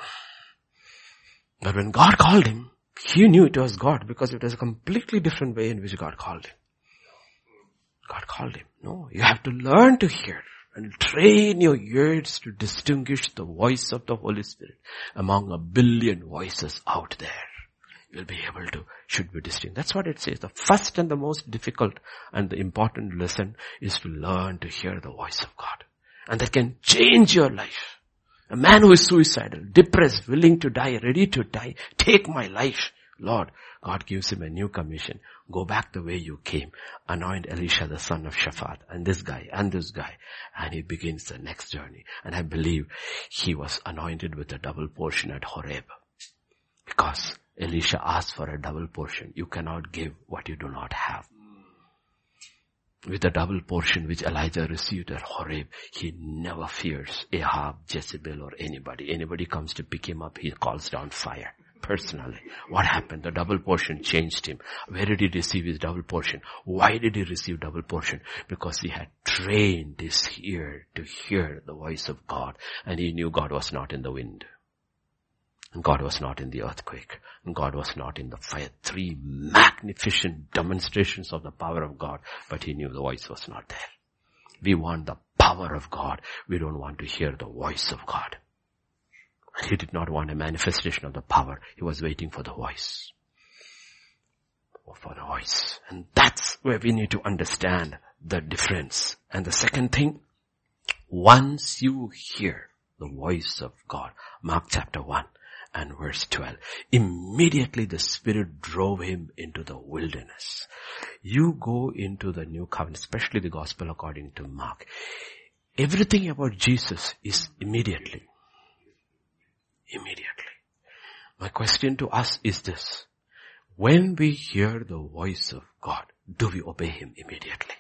But when God called him, he knew it was God because it was a completely different way in which God called him. God called him. No, you have to learn to hear and train your ears to distinguish the voice of the Holy Spirit among a billion voices out there. You'll be able to, should be distinct. That's what it says. The first and the most difficult and the important lesson is to learn to hear the voice of God. And that can change your life. A man who is suicidal, depressed, willing to die, ready to die, take my life. Lord, God gives him a new commission. Go back the way you came. Anoint Elisha the son of Shaphat and this guy and this guy. And he begins the next journey. And I believe he was anointed with a double portion at Horeb. Because Elisha asked for a double portion. You cannot give what you do not have with the double portion which Elijah received at Horeb, he never fears Ahab, Jezebel or anybody. Anybody comes to pick him up, he calls down fire. Personally. What happened? The double portion changed him. Where did he receive his double portion? Why did he receive double portion? Because he had trained his ear to hear the voice of God and he knew God was not in the wind. God was not in the earthquake. God was not in the fire. Three magnificent demonstrations of the power of God, but he knew the voice was not there. We want the power of God. We don't want to hear the voice of God. He did not want a manifestation of the power. He was waiting for the voice. Oh, for the voice. And that's where we need to understand the difference. And the second thing, once you hear the voice of God, Mark chapter 1, and verse 12. Immediately the Spirit drove him into the wilderness. You go into the new covenant, especially the gospel according to Mark. Everything about Jesus is immediately. Immediately. My question to us is this. When we hear the voice of God, do we obey Him immediately?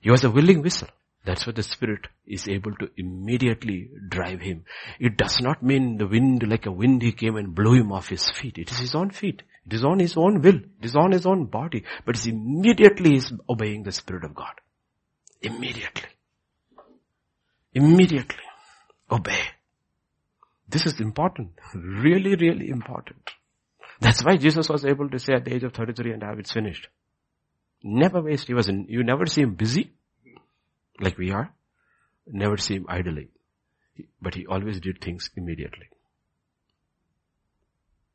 He was a willing whistle. That's what the Spirit is able to immediately drive him. It does not mean the wind, like a wind he came and blew him off his feet. It is his own feet. It is on his own will. It is on his own body. But it's immediately is obeying the Spirit of God. Immediately. Immediately. Obey. This is important. Really, really important. That's why Jesus was able to say at the age of 33 and have it's finished. Never waste. He was in, you never see him busy like we are, never see him idling. But he always did things immediately.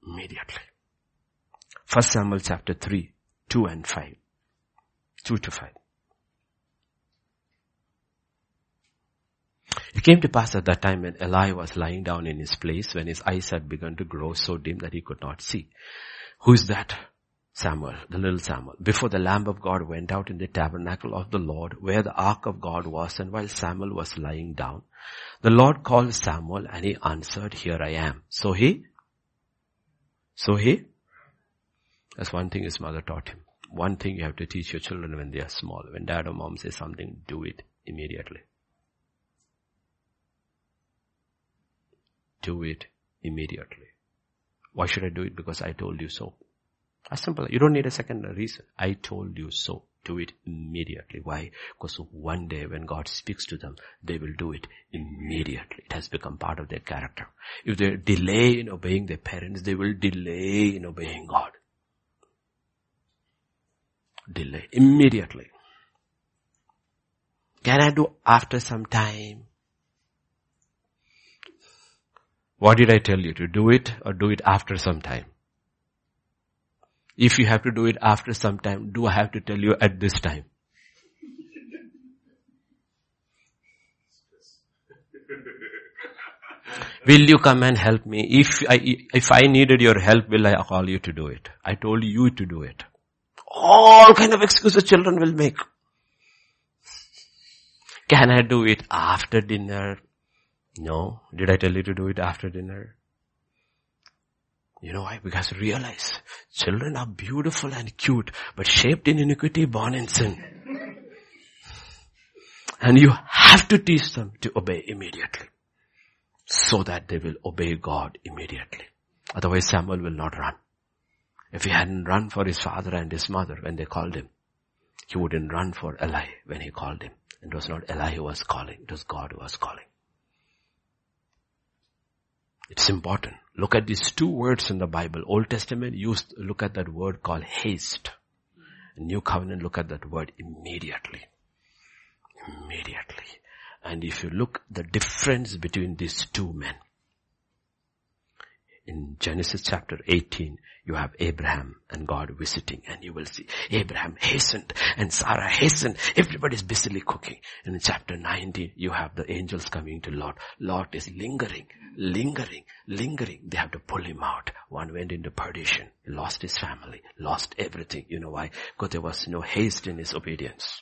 Immediately. First Samuel chapter 3, 2 and 5. 2 to 5. It came to pass at that time when Eli was lying down in his place when his eyes had begun to grow so dim that he could not see. Who is that? Samuel, the little Samuel, before the Lamb of God went out in the tabernacle of the Lord where the ark of God was and while Samuel was lying down, the Lord called Samuel and he answered, here I am. So he, so he, that's one thing his mother taught him. One thing you have to teach your children when they are small. When dad or mom says something, do it immediately. Do it immediately. Why should I do it? Because I told you so. As simple. You don't need a second reason. I told you so. Do it immediately. Why? Because one day when God speaks to them, they will do it immediately. It has become part of their character. If they delay in obeying their parents, they will delay in obeying God. Delay. Immediately. Can I do after some time? What did I tell you? To do it or do it after some time? If you have to do it after some time, do I have to tell you at this time? will you come and help me? If I, if I needed your help, will I call you to do it? I told you to do it. All kind of excuses children will make. Can I do it after dinner? No. Did I tell you to do it after dinner? You know why? Because realize children are beautiful and cute, but shaped in iniquity, born in sin. And you have to teach them to obey immediately. So that they will obey God immediately. Otherwise Samuel will not run. If he hadn't run for his father and his mother when they called him, he wouldn't run for Eli when he called him. It was not Eli who was calling, it was God who was calling. It's important. Look at these two words in the Bible. Old Testament used, look at that word called haste. New covenant, look at that word immediately. Immediately. And if you look the difference between these two men, in Genesis chapter 18, you have Abraham and God visiting and you will see Abraham hastened and Sarah hastened. Everybody's busily cooking. In chapter 19, you have the angels coming to Lot. Lot is lingering, lingering, lingering. They have to pull him out. One went into perdition, lost his family, lost everything. You know why? Because there was no haste in his obedience.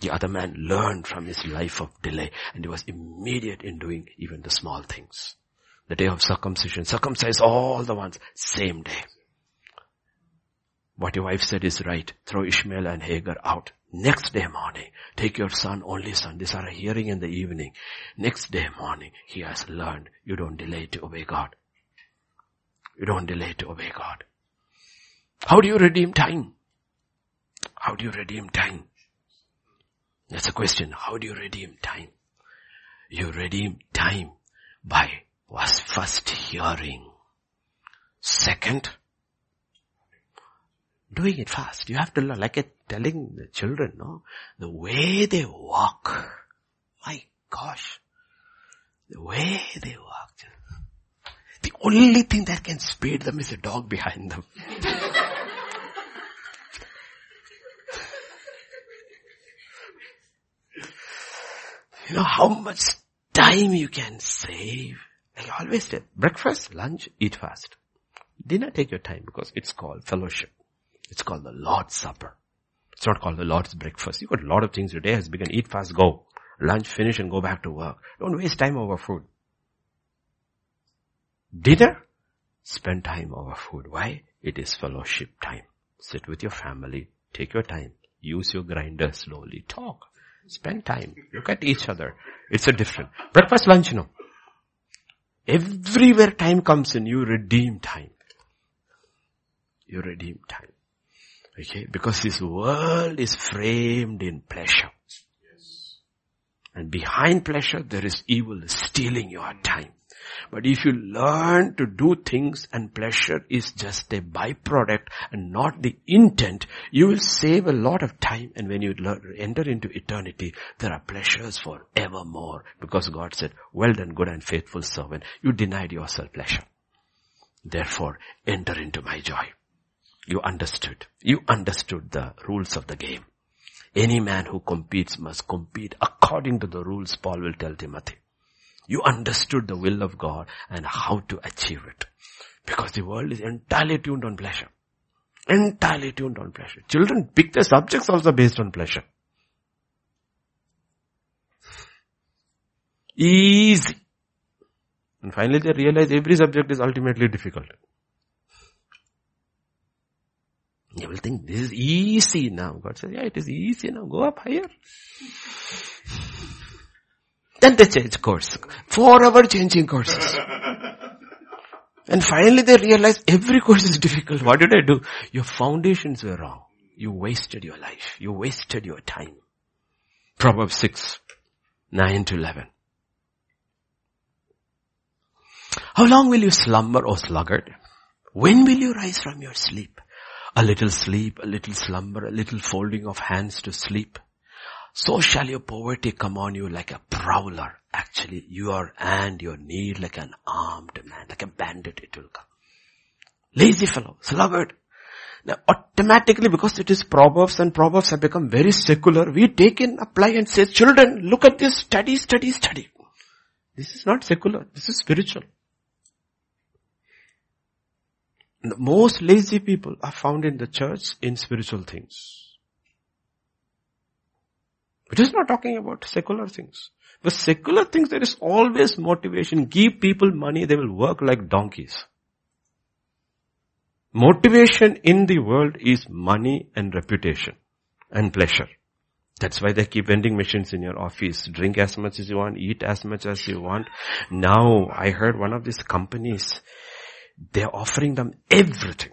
The other man learned from his life of delay and he was immediate in doing even the small things. The day of circumcision. Circumcise all the ones. Same day. What your wife said is right. Throw Ishmael and Hagar out. Next day morning, take your son, only son. These are a hearing in the evening. Next day morning, he has learned you don't delay to obey God. You don't delay to obey God. How do you redeem time? How do you redeem time? That's a question. How do you redeem time? You redeem time by was first hearing. Second, doing it fast. You have to learn, like telling the children, no? The way they walk. My gosh. The way they walk. The only thing that can speed them is a dog behind them. you know how much time you can save I always say, breakfast, lunch, eat fast. Dinner, take your time because it's called fellowship. It's called the Lord's Supper. It's not called the Lord's breakfast. You've got a lot of things. Your day has begun. Eat fast, go. Lunch, finish and go back to work. Don't waste time over food. Dinner, spend time over food. Why? It is fellowship time. Sit with your family. Take your time. Use your grinder slowly. Talk. Spend time. Look at each other. It's a different. Breakfast, lunch, no. Everywhere time comes in, you redeem time. You redeem time. Okay, because this world is framed in pleasure. Yes. And behind pleasure there is evil stealing your time. But if you learn to do things and pleasure is just a byproduct and not the intent, you will save a lot of time and when you enter into eternity, there are pleasures for evermore because God said, well done good and faithful servant. You denied yourself pleasure. Therefore, enter into my joy. You understood. You understood the rules of the game. Any man who competes must compete according to the rules Paul will tell Timothy. You understood the will of God and how to achieve it. Because the world is entirely tuned on pleasure. Entirely tuned on pleasure. Children pick their subjects also based on pleasure. Easy. And finally they realize every subject is ultimately difficult. You will think this is easy now. God says, yeah, it is easy now. Go up higher. Then they change course. Four hour changing courses. And finally they realize every course is difficult. What did I do? Your foundations were wrong. You wasted your life. You wasted your time. Proverbs 6, 9 to 11. How long will you slumber, O sluggard? When will you rise from your sleep? A little sleep, a little slumber, a little folding of hands to sleep. So shall your poverty come on you like a prowler. Actually, you are and your need like an armed man, like a bandit it will come. Lazy fellow, sluggard. Now automatically because it is Proverbs and Proverbs have become very secular, we take in, apply and say, children, look at this, study, study, study. This is not secular, this is spiritual. The most lazy people are found in the church in spiritual things. It is not talking about secular things. But secular things, there is always motivation. Give people money, they will work like donkeys. Motivation in the world is money and reputation and pleasure. That's why they keep vending machines in your office. Drink as much as you want, eat as much as you want. Now, I heard one of these companies, they're offering them everything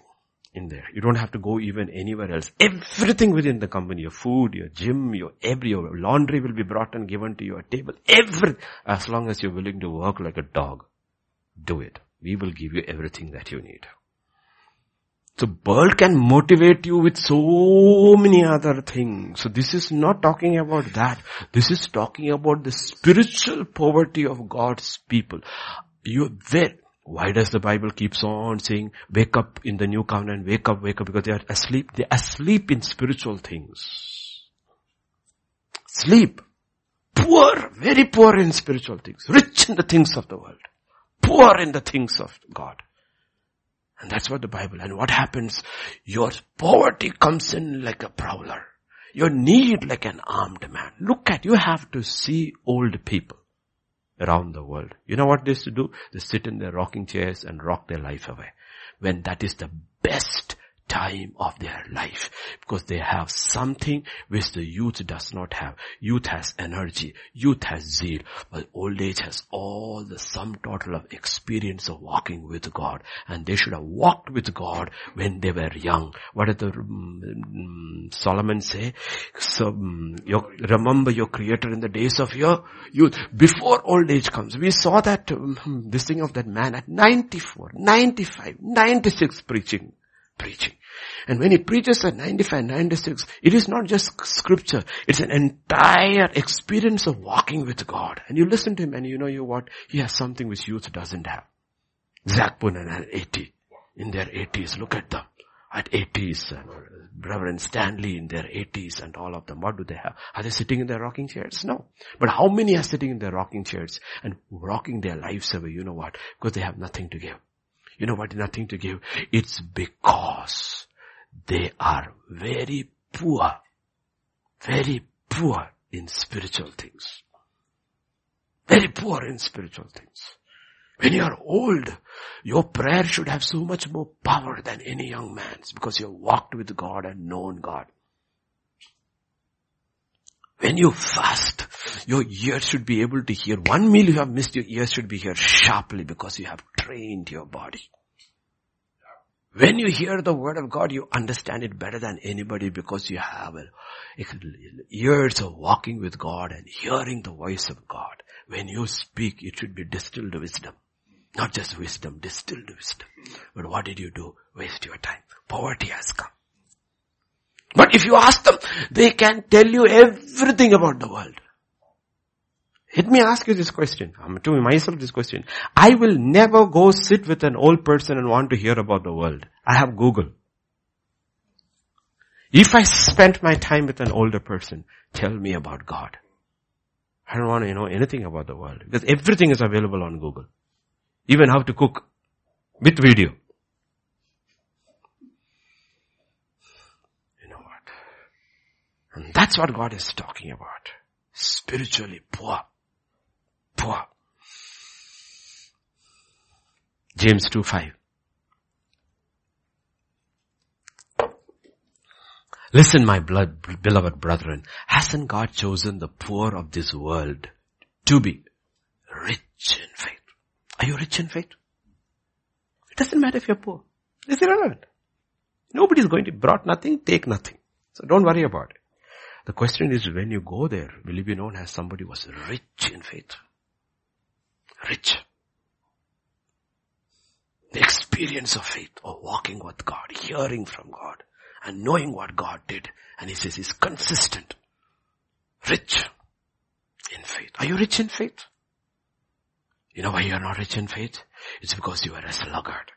in there. You don't have to go even anywhere else. Everything within the company, your food, your gym, your every, your laundry will be brought and given to your table. Every, as long as you're willing to work like a dog, do it. We will give you everything that you need. So world can motivate you with so many other things. So this is not talking about that. This is talking about the spiritual poverty of God's people. You're there, why does the Bible keeps on saying, wake up in the new covenant, wake up, wake up, because they are asleep, they are asleep in spiritual things. Sleep. Poor, very poor in spiritual things. Rich in the things of the world. Poor in the things of God. And that's what the Bible, and what happens? Your poverty comes in like a prowler. Your need like an armed man. Look at, you have to see old people around the world. You know what they used to do? They sit in their rocking chairs and rock their life away. When that is the best time of their life because they have something which the youth does not have. Youth has energy. Youth has zeal. But old age has all the sum total of experience of walking with God. And they should have walked with God when they were young. What did the um, Solomon say? So um, your, remember your creator in the days of your youth before old age comes. We saw that um, this thing of that man at 94, 95, 96 preaching preaching. And when he preaches at 95, 96, it is not just scripture. It's an entire experience of walking with God. And you listen to him and you know you what? He has something which youth doesn't have. Zac Poonen at 80. In their 80s, look at them. At 80s, uh, Reverend Stanley in their 80s and all of them. What do they have? Are they sitting in their rocking chairs? No. But how many are sitting in their rocking chairs and rocking their lives away? You know what? Because they have nothing to give. You know what? Nothing to give. It's because they are very poor, very poor in spiritual things. Very poor in spiritual things. When you are old, your prayer should have so much more power than any young man's because you have walked with God and known God. When you fast, your ears should be able to hear. One meal you have missed, your ears should be here sharply because you have trained your body. When you hear the word of God, you understand it better than anybody because you have years of walking with God and hearing the voice of God. When you speak, it should be distilled wisdom. Not just wisdom, distilled wisdom. But what did you do? Waste your time. Poverty has come. But if you ask them, they can tell you everything about the world. Let me ask you this question. I'm to myself this question. I will never go sit with an old person and want to hear about the world. I have Google. If I spent my time with an older person, tell me about God. I don't want to know anything about the world because everything is available on Google. Even how to cook with video. You know what? And that's what God is talking about. Spiritually poor. Poor. James 2 5. Listen, my blood, beloved brethren, hasn't God chosen the poor of this world to be rich in faith? Are you rich in faith? It doesn't matter if you're poor. It's irrelevant. Nobody is going to brought nothing, take nothing. So don't worry about it. The question is when you go there, will you be known as somebody who was rich in faith? Rich. The experience of faith, of walking with God, hearing from God, and knowing what God did. And he says he's consistent. Rich in faith. Are you rich in faith? You know why you are not rich in faith? It's because you are a sluggard.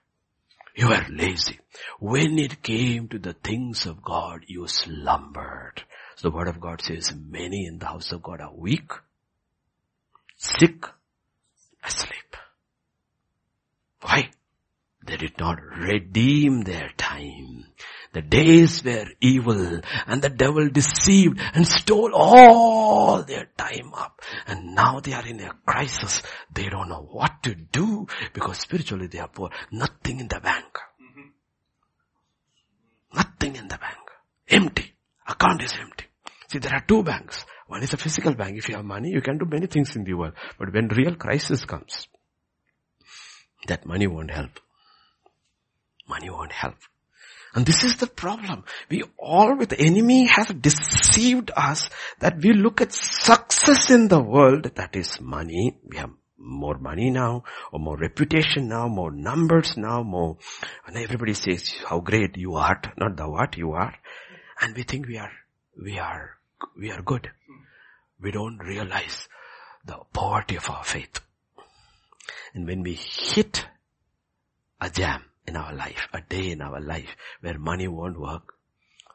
You were lazy. When it came to the things of God, you slumbered. So the word of God says many in the house of God are weak, sick, asleep. Why? They did not redeem their time. The days were evil and the devil deceived and stole all their time up. And now they are in a crisis. They don't know what to do because spiritually they are poor. Nothing in the bank. Nothing in the bank. Empty. Account is empty. See, there are two banks. One is a physical bank. If you have money, you can do many things in the world. But when real crisis comes, that money won't help. Money won't help. And this is the problem. We all with the enemy have deceived us that we look at success in the world, that is money. We have more money now, or more reputation now, more numbers now, more, and everybody says how great you are, not the what you are. And we think we are, we are, we are good. We don't realize the poverty of our faith. And when we hit a jam, in our life, a day in our life where money won't work,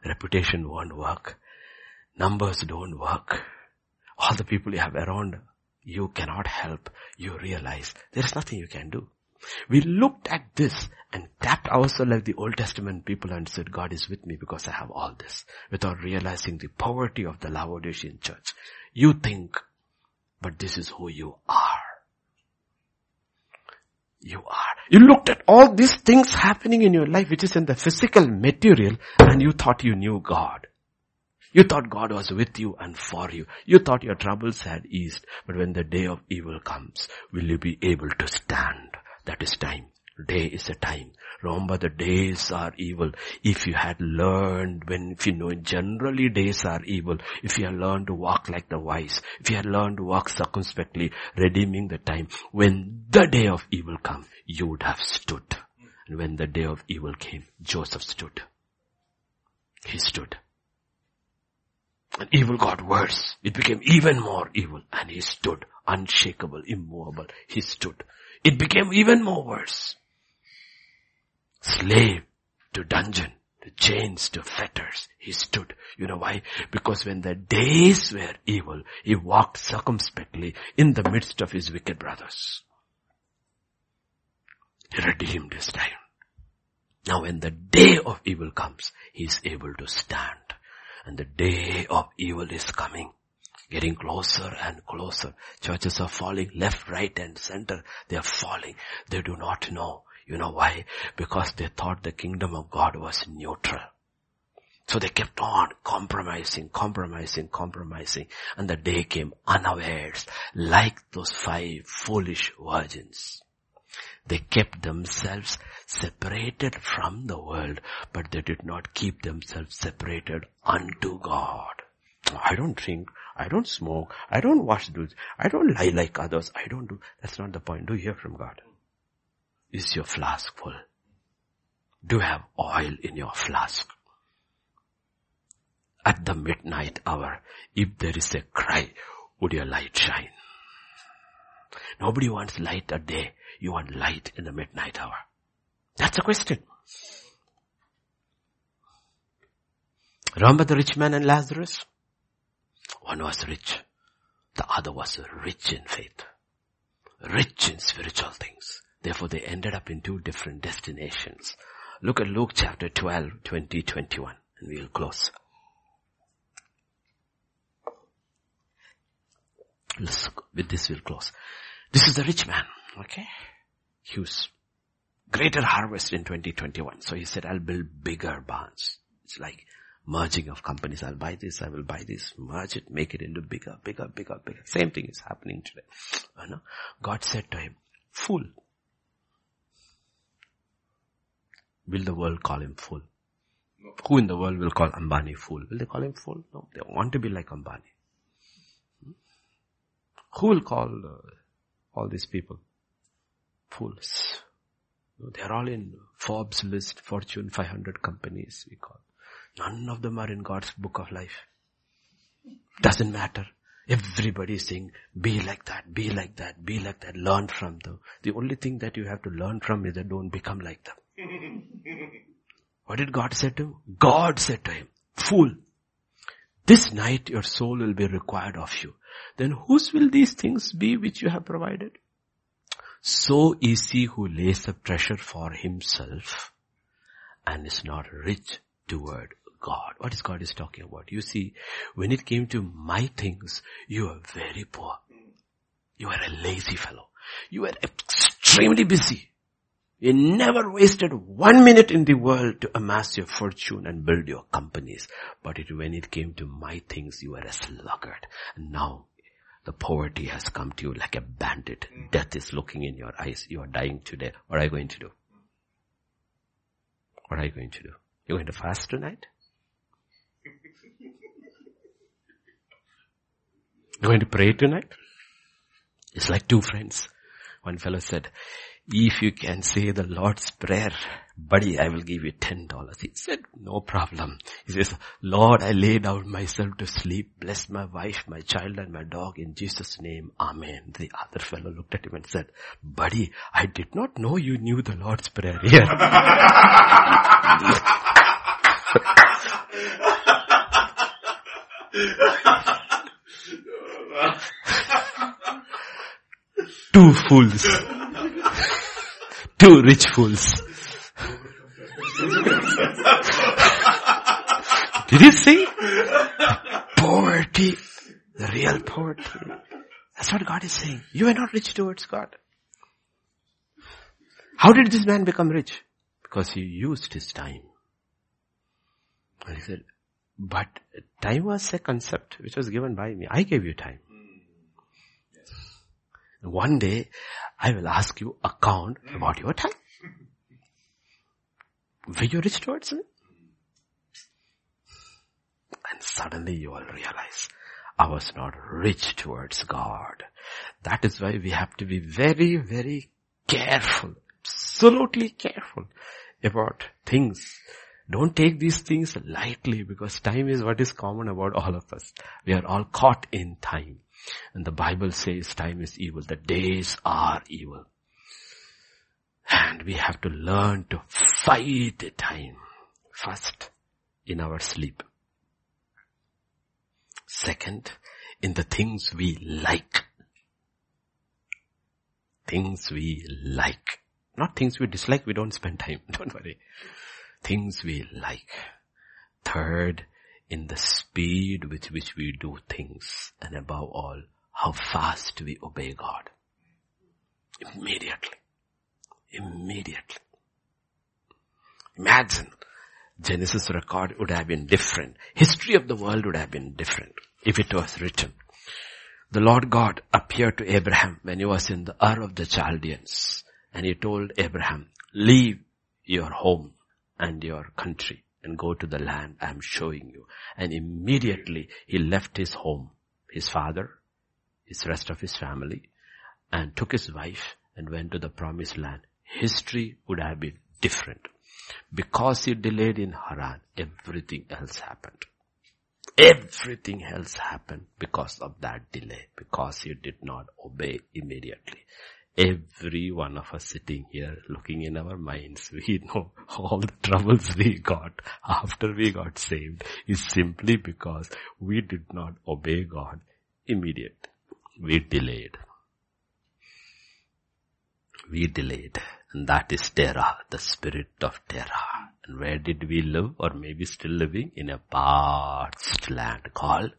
reputation won't work, numbers don't work, all the people you have around you cannot help, you realize there is nothing you can do. We looked at this and tapped ourselves like the Old Testament people and said, God is with me because I have all this, without realizing the poverty of the Laodicean church. You think, but this is who you are you are. You looked at all these things happening in your life, which is in the physical material, and you thought you knew God. You thought God was with you and for you. You thought your troubles had eased. But when the day of evil comes, will you be able to stand? That is time. Day is a time. Remember the days are evil. If you had learned when, if you know generally days are evil, if you had learned to walk like the wise, if you had learned to walk circumspectly, redeeming the time, when the day of evil come, you would have stood. And when the day of evil came, Joseph stood. He stood. And evil got worse. It became even more evil. And he stood unshakable, immovable. He stood. It became even more worse slave to dungeon, to chains, to fetters. He stood. You know why? Because when the days were evil, he walked circumspectly in the midst of his wicked brothers. He redeemed his time. Now when the day of evil comes, he is able to stand. And the day of evil is coming getting closer and closer. Churches are falling left, right and center. They are falling. They do not know. You know why? Because they thought the kingdom of God was neutral. So they kept on compromising, compromising, compromising. And the day came unawares, like those five foolish virgins. They kept themselves separated from the world, but they did not keep themselves separated unto God. I don't drink, I don't smoke, I don't wash dudes, I don't lie like others, I don't do, that's not the point. Do you hear from God? Is your flask full? Do you have oil in your flask? At the midnight hour, if there is a cry, would your light shine? Nobody wants light a day. You want light in the midnight hour. That's the question. Remember the rich man and Lazarus? One was rich. The other was rich in faith. Rich in spiritual things. Therefore they ended up in two different destinations. Look at Luke chapter 12, 20, 21 and we'll close. Let's, with this we'll close. This is the rich man, okay? He was greater harvest in 2021. So he said, I'll build bigger barns. It's like merging of companies. I'll buy this, I will buy this, merge it, make it into bigger, bigger, bigger, bigger. Same thing is happening today. You know? God said to him, fool, Will the world call him fool? No. Who in the world will call Ambani fool? Will they call him fool? No. They want to be like Ambani. Who will call uh, all these people fools? They're all in Forbes list, Fortune 500 companies we call. None of them are in God's book of life. Doesn't matter. Everybody is saying, be like that, be like that, be like that, learn from them. The only thing that you have to learn from is that don't become like them. what did God say to him? God said to him, fool, this night your soul will be required of you. Then whose will these things be which you have provided? So is he who lays up treasure for himself and is not rich toward God. What is God is talking about? You see, when it came to my things, you are very poor. You are a lazy fellow. You are extremely busy. You never wasted one minute in the world to amass your fortune and build your companies. But it, when it came to my things, you were a sluggard. And now the poverty has come to you like a bandit. Death is looking in your eyes. You are dying today. What are you going to do? What are you going to do? You're going to fast tonight? You're going to pray tonight? It's like two friends. One fellow said, if you can say the Lord's Prayer, buddy, I will give you ten dollars. He said, no problem. He says, Lord, I lay down myself to sleep. Bless my wife, my child and my dog in Jesus name. Amen. The other fellow looked at him and said, buddy, I did not know you knew the Lord's Prayer here. Two fools. Two rich fools. Did you see? Poverty. The real poverty. That's what God is saying. You are not rich towards God. How did this man become rich? Because he used his time. And he said, but time was a concept which was given by me. I gave you time. One day, I will ask you account about your time. Were you rich towards me? And suddenly you will realize, I was not rich towards God. That is why we have to be very, very careful, absolutely careful about things don't take these things lightly because time is what is common about all of us. We are all caught in time. And the Bible says time is evil. The days are evil. And we have to learn to fight the time. First, in our sleep. Second, in the things we like. Things we like. Not things we dislike, we don't spend time. Don't worry things we like. Third, in the speed with which we do things. And above all, how fast we obey God. Immediately. Immediately. Imagine Genesis record would have been different. History of the world would have been different if it was written. The Lord God appeared to Abraham when he was in the Ur of the Chaldeans and he told Abraham, leave your home and your country and go to the land I am showing you. And immediately he left his home, his father, his rest of his family, and took his wife and went to the promised land. History would have been different. Because he delayed in Haran, everything else happened. Everything else happened because of that delay, because he did not obey immediately. Every one of us sitting here looking in our minds, we know all the troubles we got after we got saved is simply because we did not obey God immediate. We delayed. We delayed. And that is Terah, the spirit of Terah. And where did we live or maybe still living? In a parched land called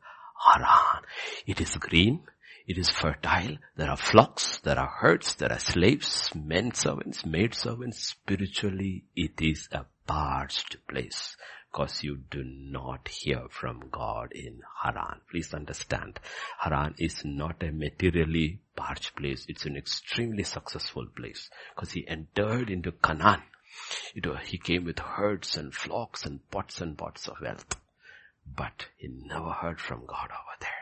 Haran. It is green, It is fertile. There are flocks, there are herds, there are slaves, men servants, maid servants. Spiritually, it is a parched place because you do not hear from God in Haran. Please understand, Haran is not a materially parched place. It's an extremely successful place because he entered into Canaan. You know, he came with herds and flocks and pots and pots of wealth. But he never heard from God over there.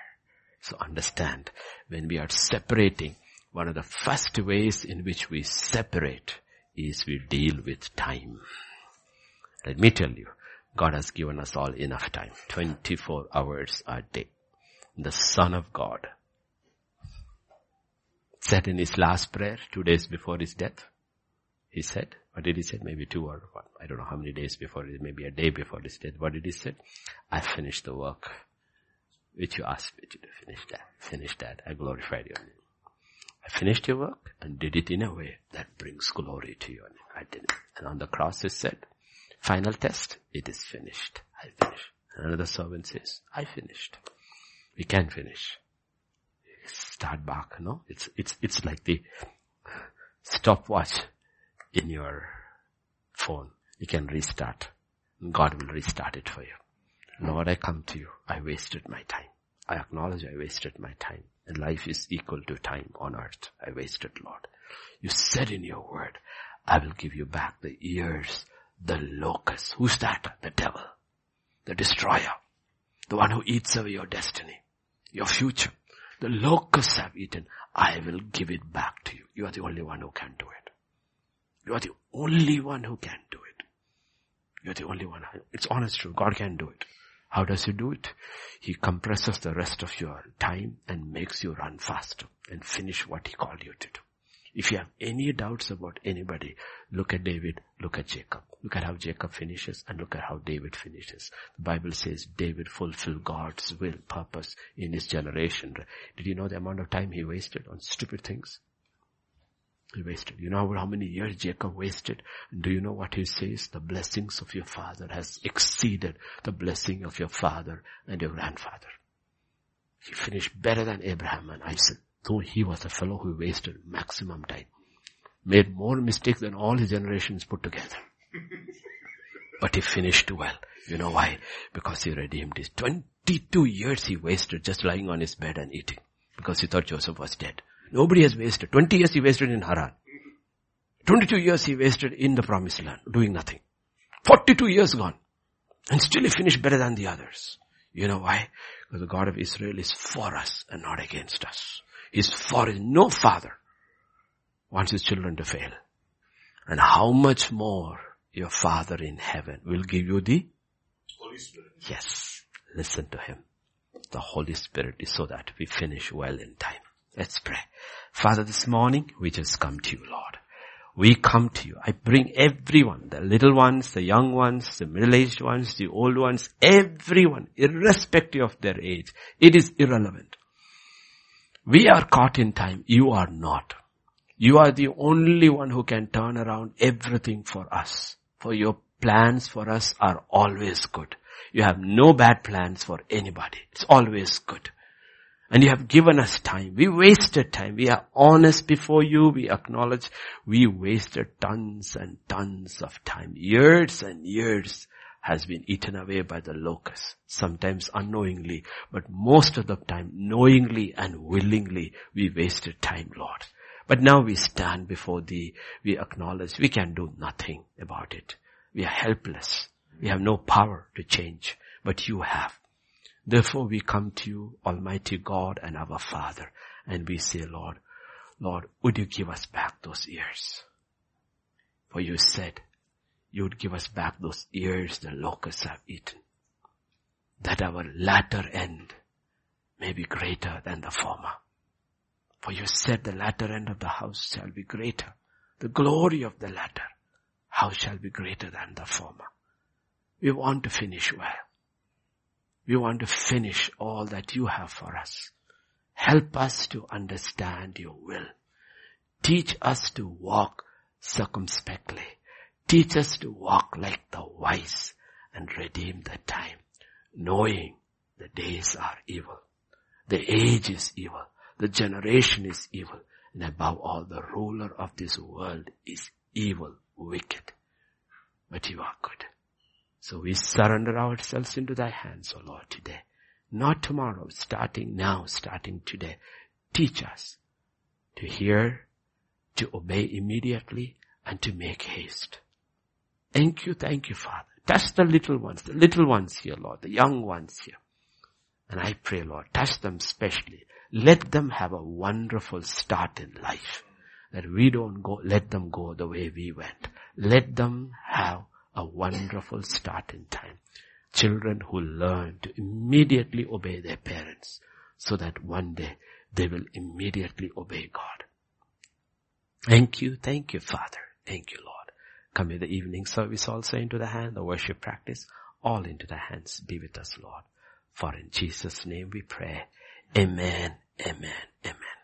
So understand, when we are separating, one of the first ways in which we separate is we deal with time. Let me tell you, God has given us all enough time. 24 hours a day. The Son of God said in his last prayer, two days before his death, he said, what did he say? Maybe two or one. I don't know how many days before, maybe a day before his death. What did he say? I finished the work which you asked me to do. Finish that. Finish that. I glorified your name. I finished your work and did it in a way that brings glory to your name. I did it. And on the cross it said, Final test, it is finished. I finished. And another servant says, I finished. We can finish. Start back, no? It's, it's, it's like the stopwatch in your phone. You can restart. God will restart it for you. Lord, I come to you. I wasted my time. I acknowledge I wasted my time. And life is equal to time on earth. I wasted, Lord. You said in your word, I will give you back the years the locust. Who's that? The devil. The destroyer. The one who eats away your destiny. Your future. The locusts have eaten. I will give it back to you. You are the only one who can do it. You are the only one who can do it. You're the only one. It's honest truth. God can do it. How does he do it? He compresses the rest of your time and makes you run faster and finish what he called you to do. If you have any doubts about anybody, look at David, look at Jacob. Look at how Jacob finishes and look at how David finishes. The Bible says David fulfilled God's will, purpose in his generation. Did you know the amount of time he wasted on stupid things? He wasted. You know how many years Jacob wasted? Do you know what he says? The blessings of your father has exceeded the blessing of your father and your grandfather. He finished better than Abraham and Isaac though he was a fellow who wasted maximum time. Made more mistakes than all his generations put together. But he finished well. You know why? Because he redeemed his 22 years he wasted just lying on his bed and eating. Because he thought Joseph was dead. Nobody has wasted. 20 years he wasted in Haran. 22 years he wasted in the promised land, doing nothing. 42 years gone. And still he finished better than the others. You know why? Because the God of Israel is for us and not against us is for no father wants his children to fail. And how much more your father in heaven will give you the Holy Spirit. Yes. Listen to him. The Holy Spirit is so that we finish well in time. Let's pray. Father, this morning we just come to you, Lord. We come to you. I bring everyone, the little ones, the young ones, the middle-aged ones, the old ones, everyone, irrespective of their age. It is irrelevant. We are caught in time. You are not. You are the only one who can turn around everything for us. For your plans for us are always good. You have no bad plans for anybody. It's always good. And you have given us time. We wasted time. We are honest before you. We acknowledge we wasted tons and tons of time. Years and years has been eaten away by the locusts, sometimes unknowingly, but most of the time knowingly and willingly we wasted time, Lord. But now we stand before thee, we acknowledge we can do nothing about it. We are helpless. We have no power to change, but you have. Therefore we come to you, Almighty God and our Father, and we say, Lord, Lord, would you give us back those ears? For you said, you would give us back those ears the locusts have eaten. That our latter end may be greater than the former. For you said the latter end of the house shall be greater. The glory of the latter house shall be greater than the former. We want to finish well. We want to finish all that you have for us. Help us to understand your will. Teach us to walk circumspectly. Teach us to walk like the wise and redeem the time, knowing the days are evil. The age is evil. The generation is evil. And above all, the ruler of this world is evil, wicked. But you are good. So we surrender ourselves into thy hands, O Lord, today. Not tomorrow, starting now, starting today. Teach us to hear, to obey immediately, and to make haste. Thank you, thank you, Father. Touch the little ones, the little ones here, Lord, the young ones here. And I pray, Lord, touch them specially. Let them have a wonderful start in life. That we don't go, let them go the way we went. Let them have a wonderful start in time. Children who learn to immediately obey their parents so that one day they will immediately obey God. Thank you, thank you, Father. Thank you, Lord. Come Commit the evening service also into the hand, the worship practice, all into the hands. Be with us, Lord. For in Jesus' name we pray. Amen, amen, amen.